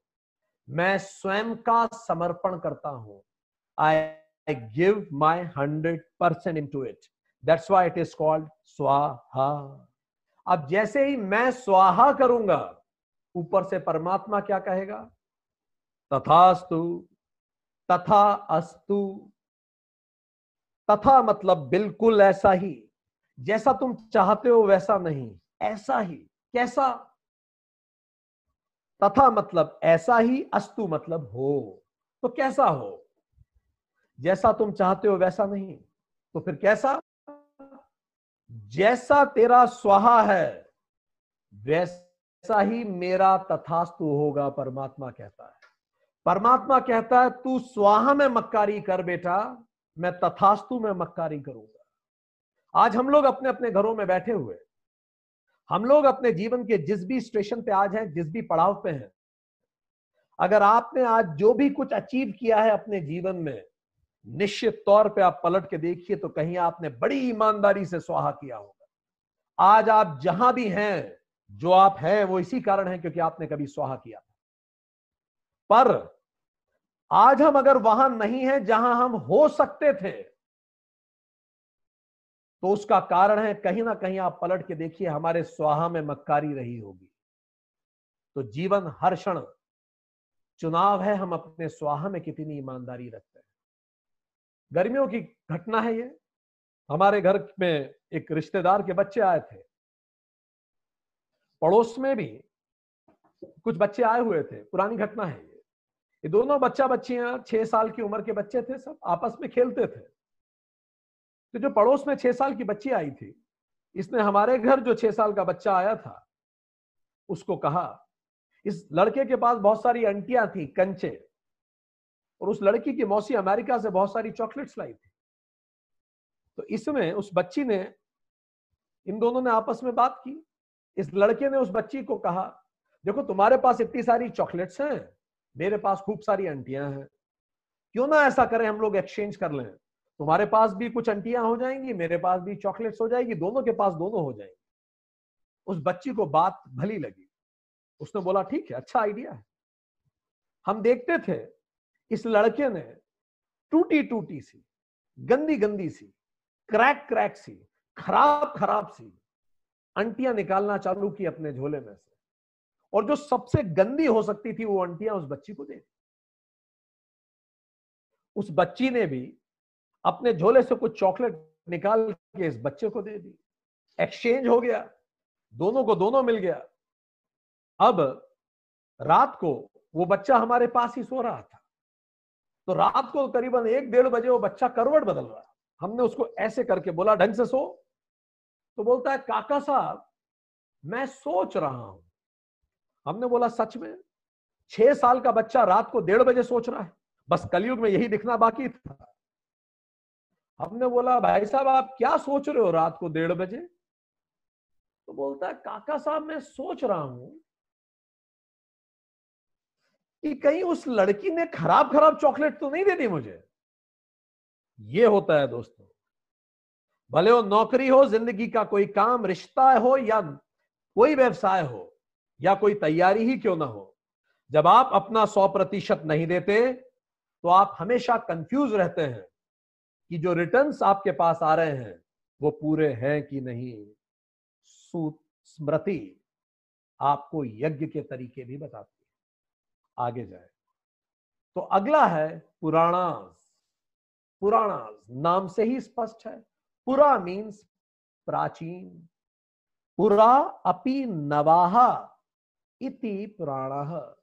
मैं स्वयं का समर्पण करता हूँ। I give my hundred percent into it that's why it is called स्वाहा। अब जैसे ही मैं स्वाहा करूँगा, ऊपर से परमात्मा क्या कहेगा? तथास्तु तथा अस्तु तथा मतलब बिल्कुल ऐसा ही। जैसा तुम चाहते हो वैसा नहीं। ऐसा ही। कैसा? तथा मतलब ऐसा ही अस्तु मतलब हो। तो कैसा हो? जैसा तुम चाहते हो वैसा नहीं। तो फिर कैसा? जैसा तेरा स्वाहा है, वैसा ही मेरा तथास्तु होगा, परमात्मा कहता है। परमात्मा कहता है, तू स्वाहा में मक्कारी कर बेटा, मैं तथास्तु में मक्कारी करूँगा। आज हम लोग अपने अपने घरों में बैठे हुए हम लोग अपने जीवन के जिस भी स्टेशन पे आज हैं, जिस भी पड़ाव पे हैं, अगर आपने आज जो भी कुछ अचीव किया है अपने जीवन में, निश्चित तौर पे आप पलट के देखिए तो कहीं आपने बड़ी ईमानदारी से स्वाहा किया होगा। आज आप जहाँ भी हैं, जो आप हैं, वो इसी कारण है क्योंकि आपने कभी स्वाहा किया पर आज हम अगर वहाँ नहीं है जहाँ हम हो सकते थे तो उसका कारण है, कहीं ना कहीं आप पलट के देखिए, हमारे स्वाहा में मक्कारी रही होगी। तो जीवन हर क्षण चुनाव है, हम अपने स्वाहा में कितनी ईमानदारी रखते हैं। गर्मियों की घटना है ये। हमारे घर में एक रिश्तेदार के बच्चे आए थे। पड़ोस में भी कुछ बच्चे आए हुए थे। पुरानी घटना है ये। ये दोनों बच्चा बच्चियाँ छह साल की उम्र के बच्चे थे, सब आपस में खेलते थे। तो जो पड़ोस में छह साल की बच्ची आई थी, इसने हमारे घर जो छह साल का बच्चा आया था, उसको कहा, इस लड़के के पास बहुत सारी अंटियाँ थी, कंचे, और उस लड़की की मौसी अमेरिका से बहुत सारी चॉकलेट्स लाई थी। तो इसमें उस बच्ची ने, इन दोनों ने आपस में बात की। इस लड़के ने उस बच्ची को कहा, देखो, तुम्हारे पास इतनी सारी चॉकलेट्स हैं, मेरे पास खूब सारी अंटियाँ हैं। क्यों ना ऐसा करें, हम लोग एक्सचेंज कर लें। तुम्हारे पास भी कुछ अंटियाँ हो जाएँगी, मेरे पास भी चॉकलेट्स हो जाएगी, दोनों के पास दोनों हो जाएँगी। उस बच्ची को बात भली लगी। उसने बोला, ठीक है अच्छा आइडिया है। हम देखते थे, इस लड़के ने टूटी टूटी सी गंदी गंदी सी क्रैक क्रैक सी खराब खराब सी अंटियाँ निकालना चालू की अपने झोले में से। और जो सबसे गंदी हो सकती थी वो अंटियाँ उस बच्ची को दे दी। उस बच्ची ने भी अपने झोले से कुछ चॉकलेट निकाल के इस बच्चे को दे दी। एक्सचेंज हो गया। दोनों को दोनों मिल गया। अब रात को वो बच्चा हमारे पास ही सो रहा था। तो रात को करीबन एक डेढ़ बजे वो बच्चा करवट बदल रहा। हमने उसको ऐसे करके बोला, ढंग से सो। तो बोलता है, काका साहब, मैं सोच रहा हूँ। हमने बोला, सच में? छह साल का बच्चा रात को डेढ़ बजे सोच रहा है। बस कलयुग में यही दिखना बाकी था। हमने बोला, भाई साहब, आप क्या सोच रहे हो रात को डेढ़ बजे? तो बोलता है, काका साहब, मैं सोच रहा हूँ कि कहीं उस लड़की ने खराब खराब चॉकलेट तो नहीं दे दी मुझे। ये होता है दोस्तों, भले वो नौकरी हो, ज़िंदगी का कोई काम, रिश्ता हो या कोई व्यवसाय हो, या कोई तैयारी ही क्यों ना हो, जब आप अपना सौ प्रतिशत नहीं देते तो आप हमेशा कंफ्यूज रहते हैं। कि जो रिटर्न्स आपके पास आ रहे हैं, वो पूरे हैं कि नहीं? स्मृति आपको यज्ञ के तरीके भी बताती है। आगे जाए। तो अगला है पुराणास। पुराणास नाम से ही स्पष्ट है। पुरा मीन्स प्राचीन। पुरा अपि नवाहा इति पुराण।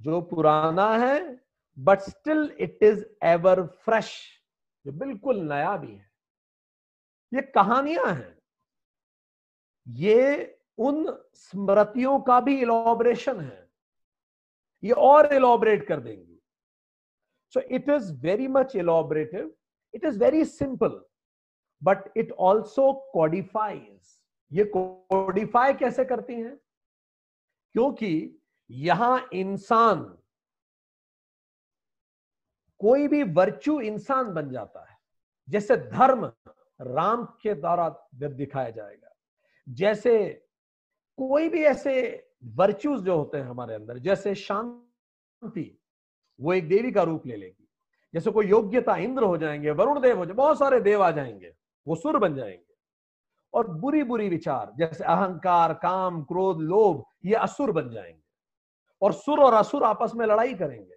जो पुराना है but still it is ever fresh जो बिल्कुल नया भी है। ये कहानियाँ हैं। ये उन स्मृतियों का भी इलॉबरेशन है। ये और इलॉबरेट कर देंगी। So it is very much elaborative it is very simple but it also codifies ये कोडिफाई कैसे करती हैं? क्योंकि यहाँ इंसान कोई भी वर्च्यू इंसान बन जाता है, जैसे धर्म राम के द्वारा दिखाया जाएगा, जैसे कोई भी ऐसे वर्च्यूज जो होते हैं हमारे अंदर, जैसे शांति, वो एक देवी का रूप ले लेगी। जैसे कोई योग्यता इंद्र हो जाएँगे, वरुण देव हो जाए बहुत सारे देव आ जाएँगे, वो सुर बन जाएँगे। और बुरी बुरी विचार, जैसे अहंकार, काम, क्रोध, लोभ, ये असुर बन जाएँगे। और सुर और असुर आपस में लड़ाई करेंगे।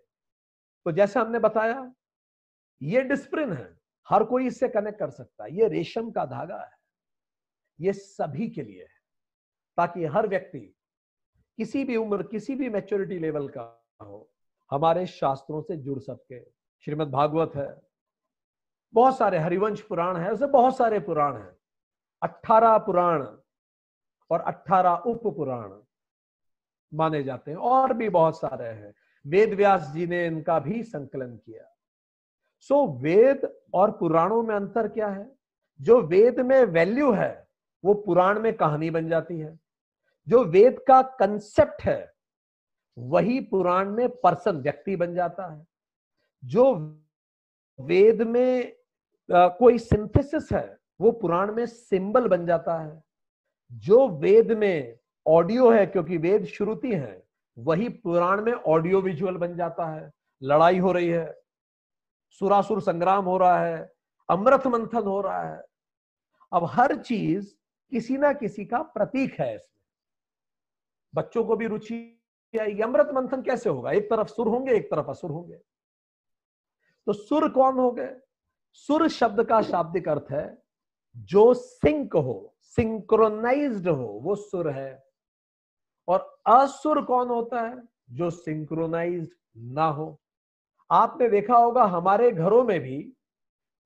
तो जैसे हमने बताया, ये डिस्प्रिन है। हर कोई इससे कनेक्ट कर सकता है। ये रेशम का धागा है। ये सभी के लिए है। ताकि हर व्यक्ति किसी भी उम्र, किसी भी मैच्योरिटी लेवल का हो, हमारे शास्त्रों से जुड़ सके। श्रीमद भागवत है। बहुत सारे हरिवंश पुराण है। उसे बहुत सारे पुराण हैं। अठारह पुराण और अठारह उप पुराण माने जाते हैं। और भी बहुत सारे हैं। वेद व्यास जी ने इनका भी संकलन किया। सो so, वेद और पुराणों में अंतर क्या है? जो वेद में वैल्यू है वो पुराण में कहानी बन जाती है। जो वेद का कंसेप्ट है वही पुराण में पर्सन व्यक्ति बन जाता है। जो वेद में आ, कोई सिंथेसिस है वो पुराण में सिंबल बन जाता है। जो वेद में ऑडियो है क्योंकि वेद श्रुति है वही पुराण में ऑडियो विजुअल बन जाता है। लड़ाई हो रही है, सुरासुर संग्राम हो रहा है, अमृत मंथन हो रहा है। अब हर चीज़ किसी ना किसी का प्रतीक है इसमें। बच्चों को भी रुचि आएगी। अमृत मंथन कैसे होगा? एक तरफ़ सुर होंगे, एक तरफ़ असुर होंगे। तो सुर कौन हो गए? सुर शब्द का शाब्दिक अर्थ है, जो सिंक हो सिंक्रोनाइज्ड हो, वो सुर है। और असुर कौन होता है? जो सिंक्रोनाइज्ड ना हो। आपने देखा होगा, हमारे घरों में भी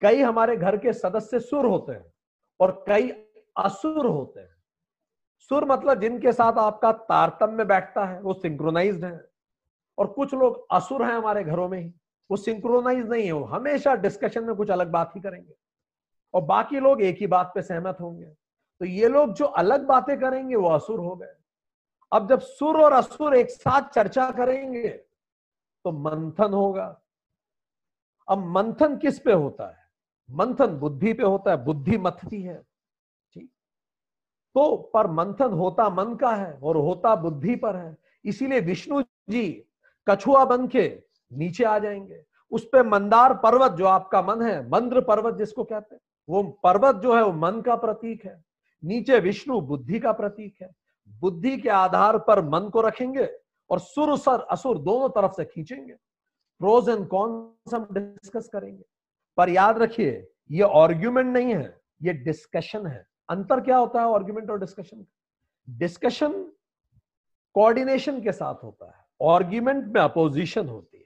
कई हमारे घर के सदस्य सुर होते हैं और कई असुर होते हैं। सुर मतलब जिनके साथ आपका तारतम्य बैठता है, वो सिंक्रोनाइज्ड है। और कुछ लोग असुर हैं हमारे घरों में ही। वो सिंक्रोनाइज नहीं है, वो हमेशा डिस्कशन में कुछ अलग बात ही करेंगे। और बाकी लोग एक ही बात पे सहमत होंगे। तो ये लोग जो अलग बातें करेंगे, वो असुर हो गए। अब जब सुर और असुर एक साथ चर्चा करेंगे तो मंथन होगा। अब मंथन किस पे होता है? मंथन बुद्धि पे होता है, बुद्धि मथती है। ठीक? तो पर मंथन होता मन का है और होता बुद्धि पर है। इसीलिए विष्णु जी कछुआ बन के नीचे आ जाएँगे। उस पे मंदार पर्वत जो आपका मन है, मंद्र पर्वत जिसको कहते हैं, वो पर्वत जो है, वो मन का प्रतीक है। नीचे विष्णु बुद्धि का प्रतीक है। बुद्धि के आधार पर मन को रखेंगे और सुर, सर, असुर दोनों तरफ़ से खींचेंगे। प्रोज एंड कॉन्स हम डिस्कस करेंगे। पर याद रखिए, ये आर्ग्यूमेंट नहीं है, ये डिस्कशन है। अंतर क्या होता है आर्ग्यूमेंट और डिस्कशन डिस्कशन कोऑर्डिनेशन के साथ होता है। आर्ग्यूमेंट में अपोजिशन होती है।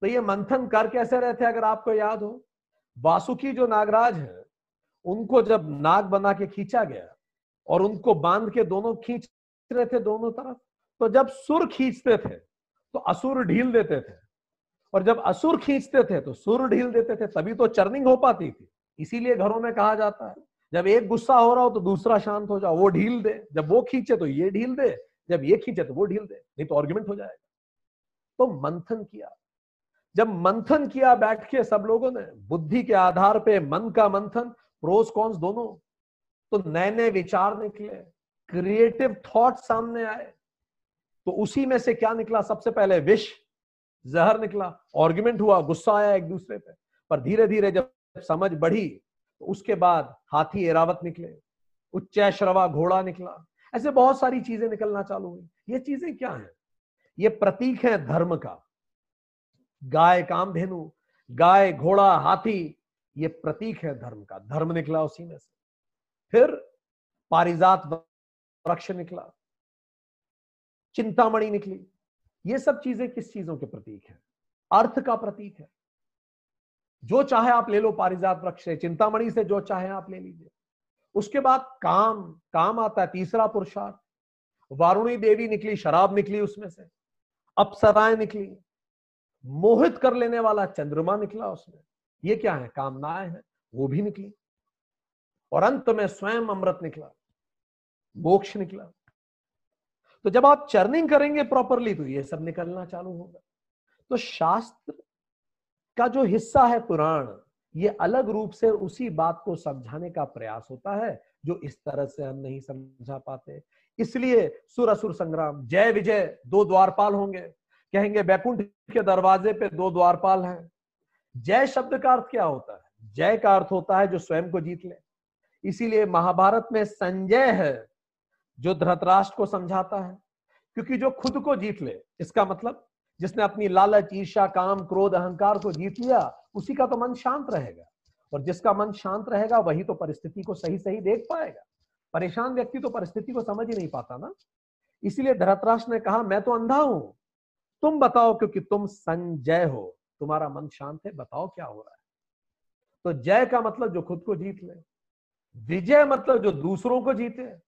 तो ये मंथन कर कैसे रहते अगर आपको याद हो? वासुकी जो नागराज है, उनको जब नाग बना के खींचा गया और उनको बाँध के दोनों खींच रहे थे दोनों तरफ़। तो जब सुर खींचते थे तो असुर ढील देते थे। और जब असुर खींचते थे तो सुर ढील देते थे। तभी तो चर्निंग हो पाती थी। इसीलिए घरों में कहा जाता है, जब एक गुस्सा हो रहा हो तो दूसरा शांत हो जाओ, वो ढील दे। जब वो खींचे तो ये ढील दे, जब ये खींचे तो वो ढील दे। नहीं तो आर्ग्यूमेंट हो जाएगा। तो मंथन किया। जब मंथन किया बैठ के सब लोगों ने, बुद्धि के आधार पे मन का मंथन प्रोस कॉन्स दोनों। तो नए नए विचार निकले क्रिएटिव थॉट सामने आए। तो उसी में से क्या निकला? सबसे पहले विष जहर निकला आर्ग्यूमेंट हुआ, गुस्सा आया एक दूसरे पे। पर धीरे धीरे जब समझ बढ़ी तो उसके बाद हाथी एरावत निकले, उच्च श्रवा घोड़ा निकला। ऐसे बहुत सारी चीज़ें निकलना चालू हुई। ये चीज़ें क्या है? ये प्रतीक है धर्म का। गाय, काम कामधेनु गाय, घोड़ा, हाथी, ये प्रतीक है धर्म का। धर्म निकला उसी में से। फिर पारिजात वृक्ष निकला, चिंतामणि निकली। ये सब चीज़ें किस चीज़ों के प्रतीक है? अर्थ का प्रतीक है। जो चाहे आप ले लो पारिजात वृक्ष से, चिंतामणि से जो चाहे आप ले लीजिए। उसके बाद काम काम आता है, तीसरा पुरुषार्थ। वारुणी देवी निकली, शराब निकली उसमें से। अप्सराएँ निकली। मोहित कर लेने वाला चंद्रमा निकला उसमें। ये क्या है? कामनाएँ हैं, वो भी निकली। और अंत में स्वयं अमृत निकला, मोक्ष निकला। तो जब आप चर्निंग करेंगे प्रॉपरली तो ये सब निकलना चालू होगा। तो शास्त्र का जो हिस्सा है पुराण, ये अलग रूप से उसी बात को समझाने का प्रयास होता है, जो इस तरह से हम नहीं समझा पाते। इसलिए सुर असुर संग्राम, जय विजय, दो द्वारपाल होंगे। कहेंगे, बैकुंठ के दरवाजे पे दो द्वारपाल हैं। जय शब्द का अर्थ क्या होता है? जय का अर्थ होता है जो स्वयं को जीत ले। इसीलिए महाभारत में संजय है जो धृतराष्ट्र को समझाता है, क्योंकि जो खुद को जीत ले, इसका मतलब जिसने अपनी लालच ईर्षा काम, क्रोध, अहंकार को जीत लिया, उसी का तो मन शांत रहेगा। और जिसका मन शांत रहेगा, वही तो परिस्थिति को सही सही देख पाएगा। परेशान व्यक्ति तो परिस्थिति को समझ ही नहीं पाता ना। इसीलिए धरतराष्ट्र ने कहा, मैं तो अंधा हूँ। तुम बताओ, क्योंकि तुम संजय हो। तुम्हारा मन शांत है, बताओ क्या हो रहा है? तो जय का मतलब जो खुद को जीत ले। विजय मतलब जो दूसरों को जीते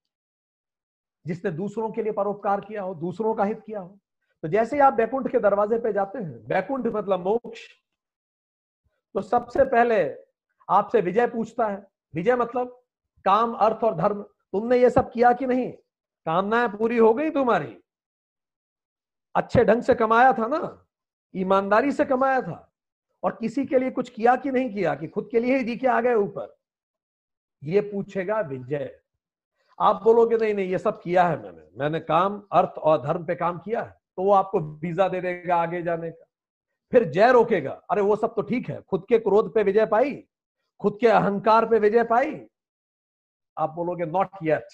जिसने दूसरों के लिए परोपकार किया हो, दूसरों का हित किया हो। तो जैसे ही आप बैकुंठ के दरवाजे पे जाते हैं, बैकुंठ मतलब मोक्ष। तो सबसे पहले आपसे विजय पूछता है। विजय मतलब काम, अर्थ और धर्म। तुमने ये सब किया कि नहीं? कामनाएँ पूरी हो गई तुम्हारी। अच्छे ढंग से कमाया था ना? ईमानदारी से कमाया था। और किसी के लिए कुछ किया कि नहीं किया, कि खुद के लिए ही दिखे आ गए ऊपर। ये पूछेगा विजय। आप बोलोगे, नहीं नहीं, ये सब किया है मैंने। मैंने काम, अर्थ और धर्म पे काम किया है तो वो आपको वीज़ा दे देगा आगे जाने का। फिर जय रोकेगा। अरे, वो सब तो ठीक है। खुद के क्रोध पे विजय पाई, खुद के अहंकार पे विजय पाई। आप बोलोगे नॉट येट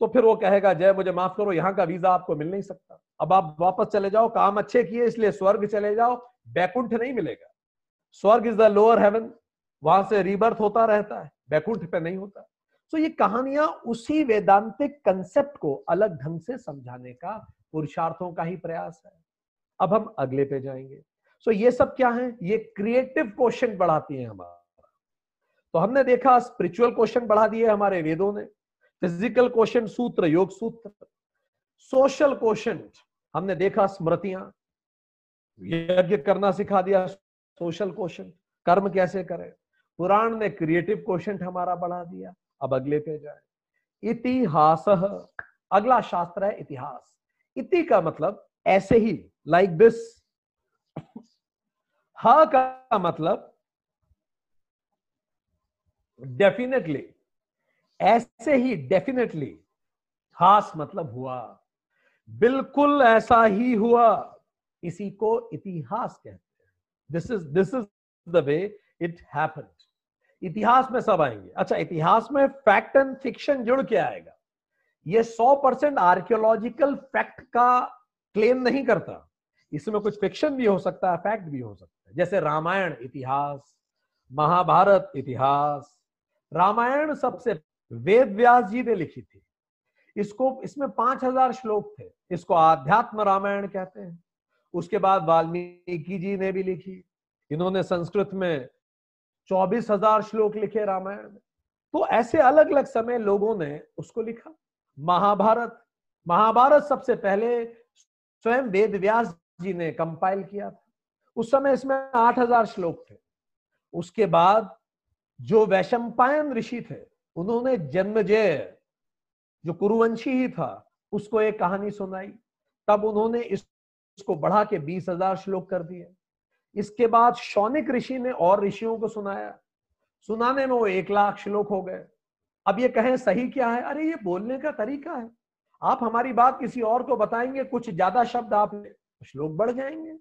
तो फिर वो कहेगा, जय, मुझे माफ़ करो, यहाँ का वीज़ा आपको मिल नहीं सकता। अब आप वापस चले जाओ, काम अच्छे किए, इसलिए स्वर्ग चले जाओ, बैकुंठ नहीं मिलेगा। स्वर्ग इज़ द लोअर हेवन, वहाँ से रीबर्थ होता रहता है। बैकुंठ पे नहीं होता। तो ये कहानियाँ उसी वेदांतिक कंसेप्ट को अलग ढंग से समझाने का पुरुषार्थों का ही प्रयास है। अब हम अगले पे जाएँगे। सो ये सब क्या है? ये क्रिएटिव क्वेश्चन बढ़ाती है हमारा। तो हमने देखा स्पिरिचुअल क्वेश्चन बढ़ा दिए हमारे वेदों ने। फ़िज़िकल क्वेश्चन सूत्र, योग सूत्र। सोशल क्वेश्चन हमने देखा स्मृतियाँ। यज्ञ करना सिखा दिया सोशल क्वेश्चन कर्म कैसे करें? पुराण ने क्रिएटिव क्वेश्चन हमारा बढ़ा दिया। अब अगले पे जाए। इतिहास, अगला शास्त्र है इतिहास। इति का मतलब ऐसे ही लाइक दिस हा का मतलब डेफिनेटली ऐसे ही डेफिनेटली हास मतलब हुआ। बिल्कुल ऐसा ही हुआ। इसी को इतिहास कहते हैं। This is this is the way it happened इतिहास में सब आएँगे। अच्छा इतिहास में फैक्ट एंड फिक्शन जुड़ के आएगा। ये सौ परसेंट आर्कियोलॉजिकल फैक्ट का क्लेम नहीं करता। इसमें कुछ फिक्शन भी हो सकता है फैक्ट भी हो सकता है। जैसे रामायण, इतिहास। महाभारत, इतिहास। रामायण सबसे वेद व्यास जी ने लिखी थी। इसको, इसमें पाँच हज़ार श्लोक थे। इसको आध्यात्म रामायण कहते हैं। उसके बाद वाल्मीकि जी ने भी लिखी। इन्होंने संस्कृत में चौबीस हज़ार श्लोक लिखे रामायण में। तो ऐसे अलग अलग समय लोगों ने उसको लिखा। महाभारत महाभारत सबसे पहले स्वयं वेद व्यास जी ने कंपाइल किया था। उस समय इसमें आठ हज़ार श्लोक थे। उसके बाद जो वैशंपायन ऋषि थे, उन्होंने जन्मजय जो कुरुवंशी ही था, उसको एक कहानी सुनाई। तब उन्होंने इसको बढ़ा के बीस हज़ार श्लोक कर दिए। इसके बाद शौनिक ऋषि ने और ऋषियों को सुनाया। सुनाने में वो एक लाख श्लोक हो गए। अब ये कहें, सही क्या है? अरे, ये बोलने का तरीका है। आप हमारी बात किसी और को बताएँगे, कुछ ज़्यादा शब्द आप श्लोक बढ़ जाएँगे।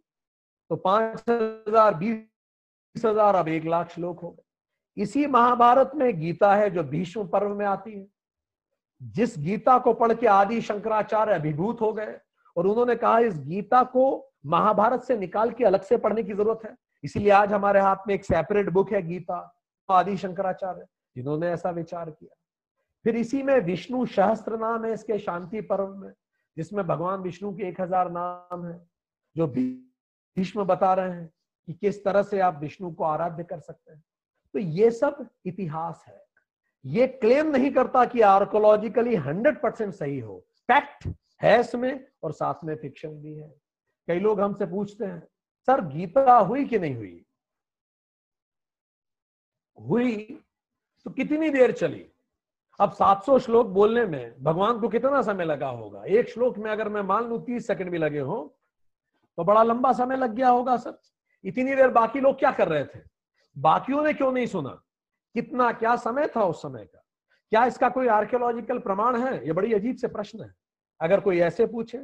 तो पाँच हज़ार, बीस हज़ार, अब एक लाख श्लोक हो गए। इसी महाभारत में गीता है जो भीष्म पर्व में आती है। जिस गीता को पढ़ के आदि शंकराचार्य अभिभूत हो गए और उन्होंने कहा, इस गीता को महाभारत से निकाल के अलग से पढ़ने की ज़रूरत है। इसीलिए आज हमारे हाथ में एक सेपरेट बुक है, गीता, आदि शंकराचार्य, जिन्होंने ऐसा विचार किया। फिर इसी में विष्णु सहस्त्र नाम है इसके शांति पर्व में, जिसमें भगवान विष्णु के एक हज़ार नाम है, जो भीष्म बता रहे हैं कि किस तरह से आप विष्णु को आराध्य कर सकते हैं। तो ये सब इतिहास है। ये क्लेम नहीं करता कि आर्कोलॉजिकली हंड्रेड परसेंट सही हो। फैक्ट है इसमें और साथ में फिक्शन भी है। कई लोग हमसे पूछते हैं, सर, गीता हुई कि नहीं हुई? हुई तो कितनी देर चली? अब 700 श्लोक बोलने में भगवान को कितना समय लगा होगा? एक श्लोक में अगर मैं मान लू, तीस सेकंड भी लगे हो तो बड़ा लंबा समय लग गया होगा, सर। इतनी देर बाकी लोग क्या कर रहे थे? बाकियों ने क्यों नहीं सुना? कितना, क्या समय था उस समय का? क्या इसका कोई आर्कियोलॉजिकल प्रमाण है? ये बड़ी अजीब से प्रश्न है। अगर कोई ऐसे पूछे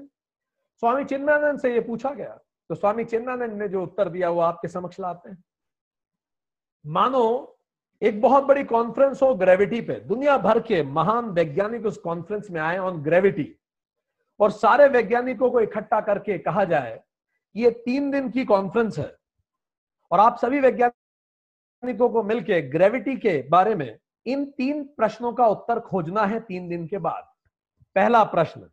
स्वामी चिन्नानंद से ये पूछा गया। तो स्वामी चिन्नानंद ने जो उत्तर दिया, वो आपके समक्ष लाते हैं। मानो, एक बहुत बड़ी कॉन्फ्रेंस हो ग्रेविटी पे। दुनिया भर के महान वैज्ञानिक उस कॉन्फ्रेंस में आए ऑन ग्रेविटी और सारे वैज्ञानिकों को इकट्ठा करके कहा जाए, ये तीन दिन की कॉन्फ्रेंस है। और आप सभी वैज्ञानिकों को मिलकर ग्रेविटी के बारे में इन तीन प्रश्नों का उत्तर खोजना है तीन दिन के बाद। पहला प्रश्न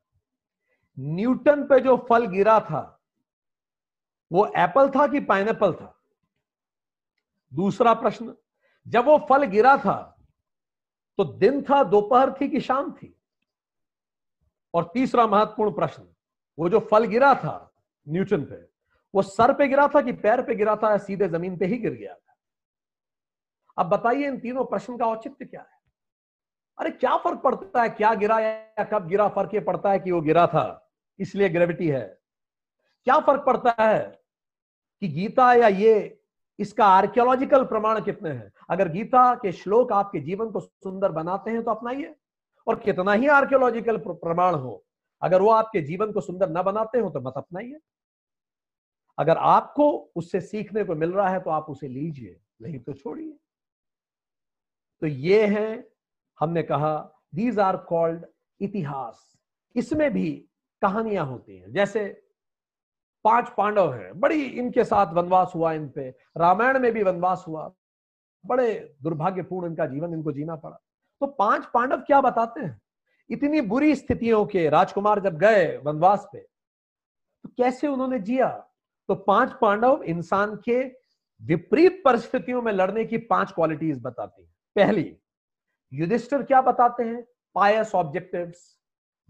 न्यूटन पे जो फल गिरा था, वो एप्पल था कि पाइनएप्पल था? दूसरा प्रश्न, जब वो फल गिरा था तो दिन था, दोपहर थी कि शाम थी? और तीसरा महत्वपूर्ण प्रश्न, वो जो फल गिरा था न्यूटन पे, वो सर पे गिरा था कि पैर पे गिरा था या सीधे ज़मीन पे ही गिर गया था? अब बताइए, इन तीनों प्रश्न का औचित्य क्या है? अरे, क्या फ़र्क पड़ता है, क्या गिरा या कब गिरा? फ़र्क ये पड़ता है कि वो गिरा था इसलिए ग्रेविटी है। क्या फ़र्क पड़ता है कि गीता या ये, इसका आर्कियोलॉजिकल प्रमाण कितने हैं? अगर गीता के श्लोक आपके जीवन को सुंदर बनाते हैं तो अपनाइए, और कितना ही आर्कियोलॉजिकल प्रमाण हो, अगर वो आपके जीवन को सुंदर ना बनाते हो तो मत अपनाइए। अगर आपको उससे सीखने को मिल रहा है तो आप उसे लीजिए, नहीं तो छोड़िए। तो ये है, हमने कहा दीज आर कॉल्ड इतिहास। इसमें भी कहानियाँ होती हैं। जैसे पाँच पांडव हैं। बड़ी इनके साथ वनवास हुआ इन पे। रामायण में भी वनवास हुआ। बड़े दुर्भाग्यपूर्ण इनका जीवन इनको जीना पड़ा। तो पाँच पांडव क्या बताते हैं? इतनी बुरी स्थितियों के राजकुमार जब गए वनवास पे तो कैसे उन्होंने जिया? तो पाँच पांडव इंसान के विपरीत परिस्थितियों में लड़ने की पाँच क्वालिटीज बताती हैं। पहली, युधिष्ठिर क्या बताते हैं? पायस ऑब्जेक्टिव्स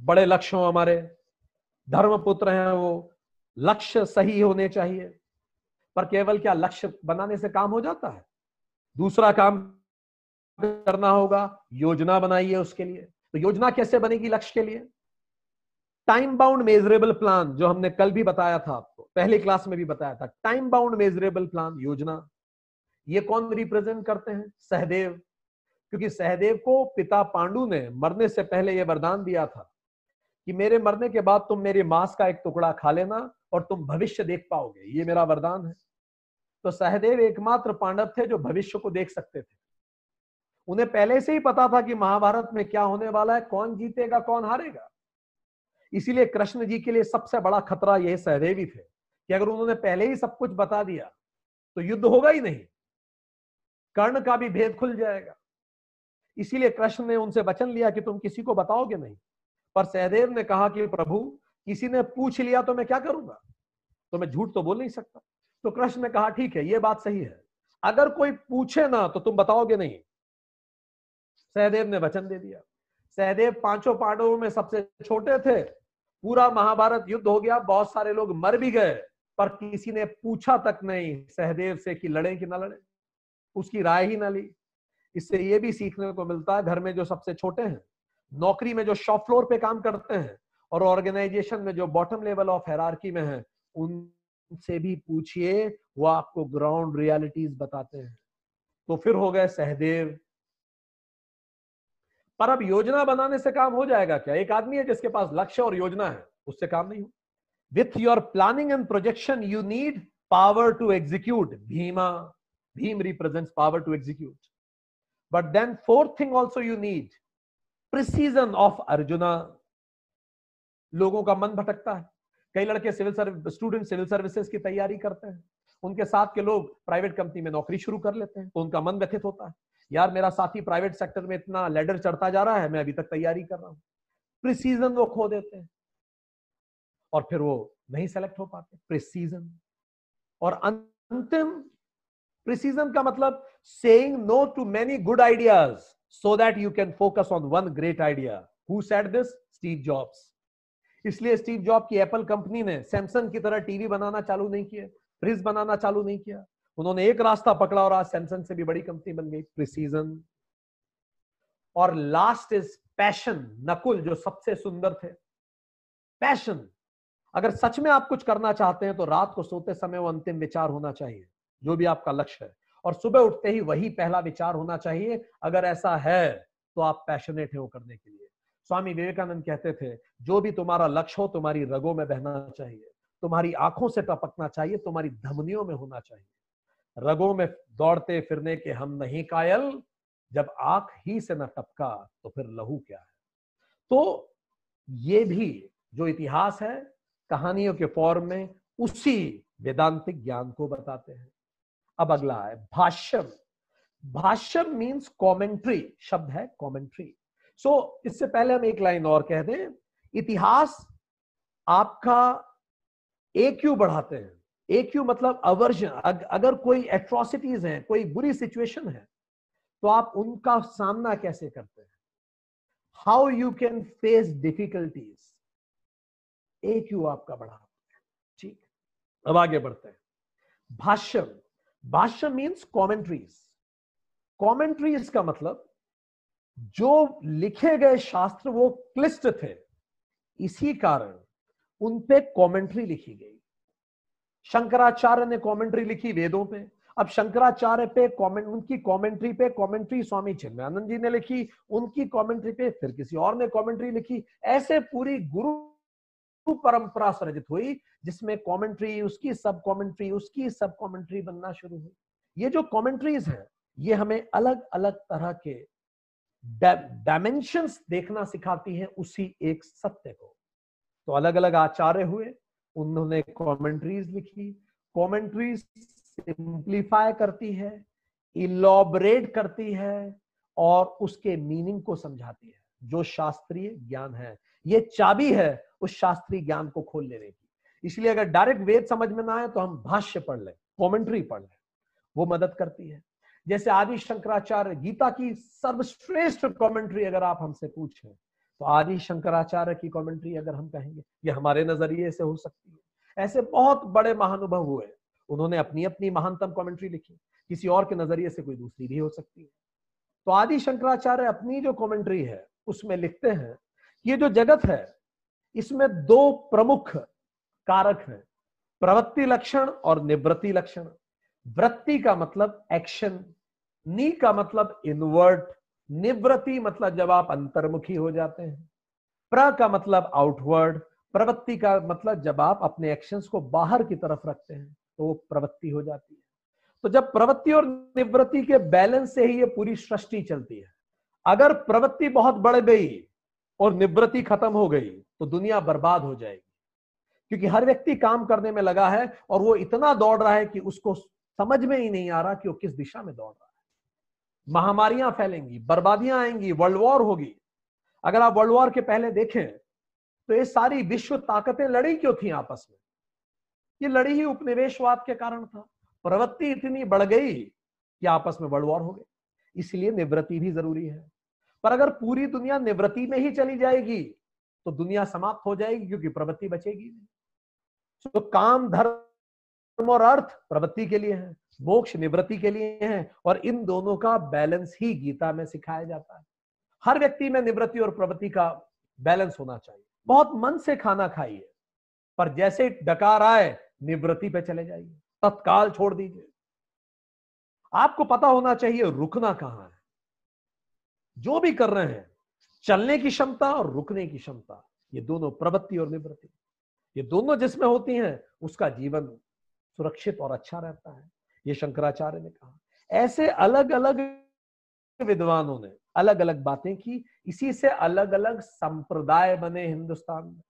बड़े लक्ष्य हमारे। धर्मपुत्र हैं वो, लक्ष्य सही होने चाहिए। पर केवल क्या लक्ष्य बनाने से काम हो जाता है? दूसरा काम करना होगा, योजना बनाइए उसके लिए। तो योजना कैसे बनेगी लक्ष्य के लिए? टाइम बाउंड मेजरेबल प्लान जो हमने कल भी बताया था आपको, पहले क्लास में भी बताया था। टाइम बाउंड मेजरेबल प्लान योजना। ये कौन रिप्रेजेंट करते हैं? सहदेव। क्योंकि सहदेव को पिता पांडु ने मरने से पहले यह वरदान दिया था। कि मेरे मरने के बाद तुम मेरे मांस का एक टुकड़ा खा लेना और तुम भविष्य देख पाओगे। ये मेरा वरदान है। तो सहदेव एकमात्र पांडव थे जो भविष्य को देख सकते थे। उन्हें पहले से ही पता था कि महाभारत में क्या होने वाला है, कौन जीतेगा, कौन हारेगा। इसीलिए कृष्ण जी के लिए सबसे बड़ा खतरा यह सहदेव थे कि अगर उन्होंने पहले ही सब कुछ बता दिया तो युद्ध होगा ही नहीं। कर्ण का भी भेद खुल जाएगा। इसीलिए कृष्ण ने उनसे वचन लिया कि तुम किसी को बताओगे नहीं। पर सहदेव ने कहा कि प्रभु, किसी ने पूछ लिया तो मैं क्या करूँगा? तो मैं झूठ तो बोल नहीं सकता। तो कृष्ण ने कहा, ठीक है, ये बात सही है। अगर कोई पूछे ना तो तुम बताओगे नहीं। सहदेव ने वचन दे दिया। सहदेव पाँचों पांडवों में सबसे छोटे थे। पूरा महाभारत युद्ध हो गया, बहुत सारे लोग मर भी गए, पर किसी ने पूछा तक नहीं सहदेव से कि लड़े कि ना लड़े। उसकी राय ही ना ली। इससे ये भी सीखने को मिलता है, घर में जो सबसे छोटे हैं नौकरी में जो शॉप फ्लोर पे काम करते हैं और ऑर्गेनाइजेशन में जो बॉटम लेवल ऑफ़ हेरारकी में है, उनसे भी पूछिए, वो आपको ग्राउंड रियलिटीज बताते हैं। तो फिर हो गए सहदेव। पर अब योजना बनाने से काम हो जाएगा क्या? एक आदमी है जिसके पास लक्ष्य और योजना है, उससे काम नहीं हो। With your planning and projection you need power to execute Bhima, Bhim represents power to execute but then fourth thing also you need precision of Arjuna लोगों का मन भटकता है। कई लड़के civil service student civil services की तैयारी करते हैं। उनके साथ के लोग प्राइवेट कंपनी में नौकरी शुरू कर लेते हैं। तो उनका मन व्यथित होता है। यार, मेरा साथी प्राइवेट सेक्टर में इतना लेडर चढ़ता जा रहा है, मैं अभी तक तैयारी कर रहा हूँ। प्रिसीजन वो खो देते हैं। और फिर वो नहीं सेलेक्ट हो पाते। प्रिसीजन और अंतिम प्रिसीजन का मतलब saying no to many good ideas so that you can focus on one great idea. Who said this? Steve Jobs. इसलिए स्टीव जॉब की एप्पल कंपनी ने सैमसंग की तरह टीवी बनाना चालू नहीं किया फ्रिज बनाना चालू नहीं किया उन्होंने एक रास्ता पकड़ा और आज सैमसंग से भी बड़ी कंपनी बन गई प्रिसीजन और लास्ट इज़ पैशन नकुल, जो सबसे सुंदर थे पैशन अगर सच में आप कुछ करना चाहते हैं तो रात को सोते समय वो अंतिम विचार होना चाहिए, जो भी आपका लक्ष्य है और सुबह उठते ही वही पहला विचार होना चाहिए, अगर ऐसा है तो आप पैशनेट है वो करने के लिए स्वामी विवेकानंद कहते थे, जो भी तुम्हारा लक्ष्य हो, तुम्हारी रगों में बहना चाहिए। तुम्हारी आँखों से टपकना चाहिए, तुम्हारी धमनियों में होना चाहिए। रगों में दौड़ते फिरने के हम नहीं कायल। जब आँख ही से न टपका तो फिर लहू क्या है? तो ये भी जो इतिहास है, कहानियों के फॉर्म में उसी वेदांतिक ज्ञान को बताते हैं। अब अगला है भाष्यम। भाष्यम मीन्स कॉमेंट्री शब्द है कॉमेंट्री सो so, इससे पहले हम एक लाइन और कह दें इतिहास आपका ए क्यू बढ़ाते हैं। ए क्यू मतलब अवर्जन अग, अगर कोई एट्रोसिटीज है कोई बुरी सिचुएशन है तो आप उनका सामना कैसे करते हैं? How you can face difficulties A Q आपका बढ़ाते हैं। ठीक। अब आगे बढ़ते हैं। भाष्य भाष्य मीन्स कॉमेंट्रीज कॉमेंट्रीज का मतलब जो लिखे गए शास्त्र वो क्लिष्ट थे। इसी कारण उन पे कमेंट्री लिखी गई। शंकराचार्य ने कॉमेंट्री लिखी वेदों पे। अब शंकराचार्य पे कमेंट उनकी कमेंट्री पे कमेंट्री स्वामी चिन्मयानंद जी ने लिखी, उनकी कमेंट्री पे फिर किसी और ने कमेंट्री लिखी। ऐसे पूरी गुरु परंपरा सृजित हुई, जिसमें कमेंट्री उसकी सब कमेंट्री उसकी सब कमेंट्री बनना शुरू हुई। ये जो कमेंट्रीज हैं, ये हमें अलग अलग तरह के डायमेंशंस देखना सिखाती हैं उसी एक सत्य को। तो अलग अलग आचार्य हुए, उन्होंने कमेंट्रीज लिखी। कमेंट्रीज सिंप्लीफाई करती है इलॉबरेट करती है, और उसके मीनिंग को समझाती है, जो शास्त्रीय ज्ञान है। ये चाबी है उस शास्त्रीय ज्ञान को खोल लेने की। इसलिए अगर डायरेक्ट वेद समझ में ना आए तो हम भाष्य पढ़ लें कॉमेंट्री पढ़ लें, वो मदद करती है। जैसे आदि शंकराचार्य गीता की सर्वश्रेष्ठ कॉमेंट्री अगर आप हमसे पूछें तो आदि शंकराचार्य की कॉमेंट्री अगर हम कहेंगे, ये हमारे नज़रिए से हो सकती है। ऐसे बहुत बड़े महानुभव हुए, उन्होंने अपनी अपनी महानतम कॉमेंट्री लिखी, किसी और के नज़रिए से कोई दूसरी भी हो सकती है। तो आदि शंकराचार्य अपनी जो कॉमेंट्री है, उसमें लिखते हैं ये जो जगत है, इसमें दो प्रमुख कारक हैं, प्रवृत्ति लक्षण और निवृत्ति लक्षण। वृत्ति का मतलब एक्शन नी का मतलब इनवर्ट निवृत्ति मतलब जब आप अंतर्मुखी हो जाते हैं। प्र का मतलब आउटवर्ड प्रवृत्ति का मतलब जब आप अपने एक्शंस को बाहर की तरफ़ रखते हैं तो वो प्रवृत्ति हो जाती है। तो जब प्रवृत्ति और निवृत्ति के बैलेंस से ही ये पूरी सृष्टि चलती है। अगर प्रवृत्ति बहुत बढ़ गई और निवृत्ति खत्म हो गई तो दुनिया बर्बाद हो जाएगी। क्योंकि हर व्यक्ति काम करने में लगा है और वो इतना दौड़ रहा है कि उसको समझ में ही नहीं आ रहा कि वो किस दिशा में दौड़ रहा है। महामारियाँ फैलेंगी, बर्बादियाँ आएँगी वर्ल्ड वॉर होगी। अगर आप वर्ल्ड वॉर के पहले देखें तो ये सारी विश्व ताकतें लड़ी क्यों थी आपस में? ये लड़ी ही उपनिवेशवाद के कारण था। प्रवृत्ति इतनी बढ़ गई कि आपस में वर्ल्ड वॉर हो गई। इसलिए निवृत्ति भी ज़रूरी है। पर अगर पूरी दुनिया निवृत्ति में ही चली जाएगी तो दुनिया समाप्त हो जाएगी क्योंकि प्रवृत्ति बचेगी नहीं। तो काम, धर्म और अर्थ प्रवृत्ति के लिए है, मोक्ष, निवृत्ति के लिए है, और इन दोनों का बैलेंस ही गीता में सिखाया जाता है। हर व्यक्ति में निवृत्ति और प्रवृत्ति का बैलेंस होना चाहिए। बहुत मन से खाना खाइए, पर जैसे डकार आए, निवृत्ति पे चले जाइए। तत्काल छोड़ दीजिए। आपको पता होना चाहिए, रुकना कहाँ है? जो भी कर रहे हैं, चलने की क्षमता और रुकने की क्षमता, ये दोनों प्रवृत्ति और निवृत्ति। ये दोनों जिसमें होती हैं, उसका जीवन सुरक्षित और अच्छा रहता है। ये शंकराचार्य ने कहा। ऐसे अलग अलग विद्वानों ने अलग अलग बातें की। इसी से अलग अलग संप्रदाय बने हिंदुस्तान में।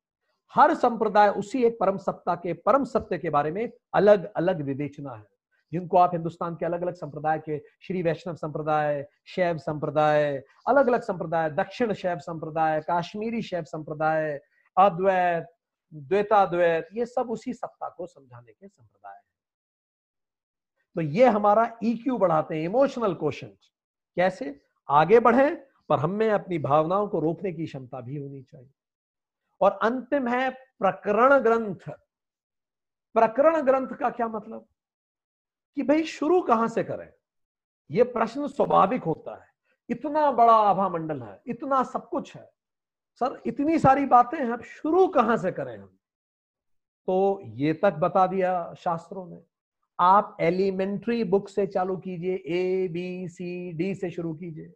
हर संप्रदाय उसी एक परम सत्ता के, परम सत्य के बारे में अलग अलग विवेचना है। जिनको आप हिंदुस्तान के अलग अलग संप्रदाय के, श्री वैष्णव संप्रदाय, शैव संप्रदाय अलग अलग संप्रदाय, दक्षिण शैव संप्रदाय, काश्मीरी शैव संप्रदाय, अद्वैत, द्वैताद्वैत, ये सब उसी सत्ता को समझाने के संप्रदाय है। तो ये हमारा ईक्यू e बढ़ाते हैं इमोशनल क्वेश्चन कैसे? आगे बढ़े, पर हमें अपनी भावनाओं को रोकने की क्षमता भी होनी चाहिए। और अंतिम है प्रकरण ग्रंथ। प्रकरण ग्रंथ का क्या मतलब? कि भाई शुरू कहाँ से करें? यह प्रश्न स्वाभाविक होता है। इतना बड़ा आभा मंडल है, इतना सब कुछ है। सर, इतनी सारी बातें हैं, अब शुरू कहाँ से करें हम? तो ये तक बता दिया शास्त्रों ने। आप एलिमेंट्री बुक से चालू कीजिए ए बी सी डी से शुरू कीजिए।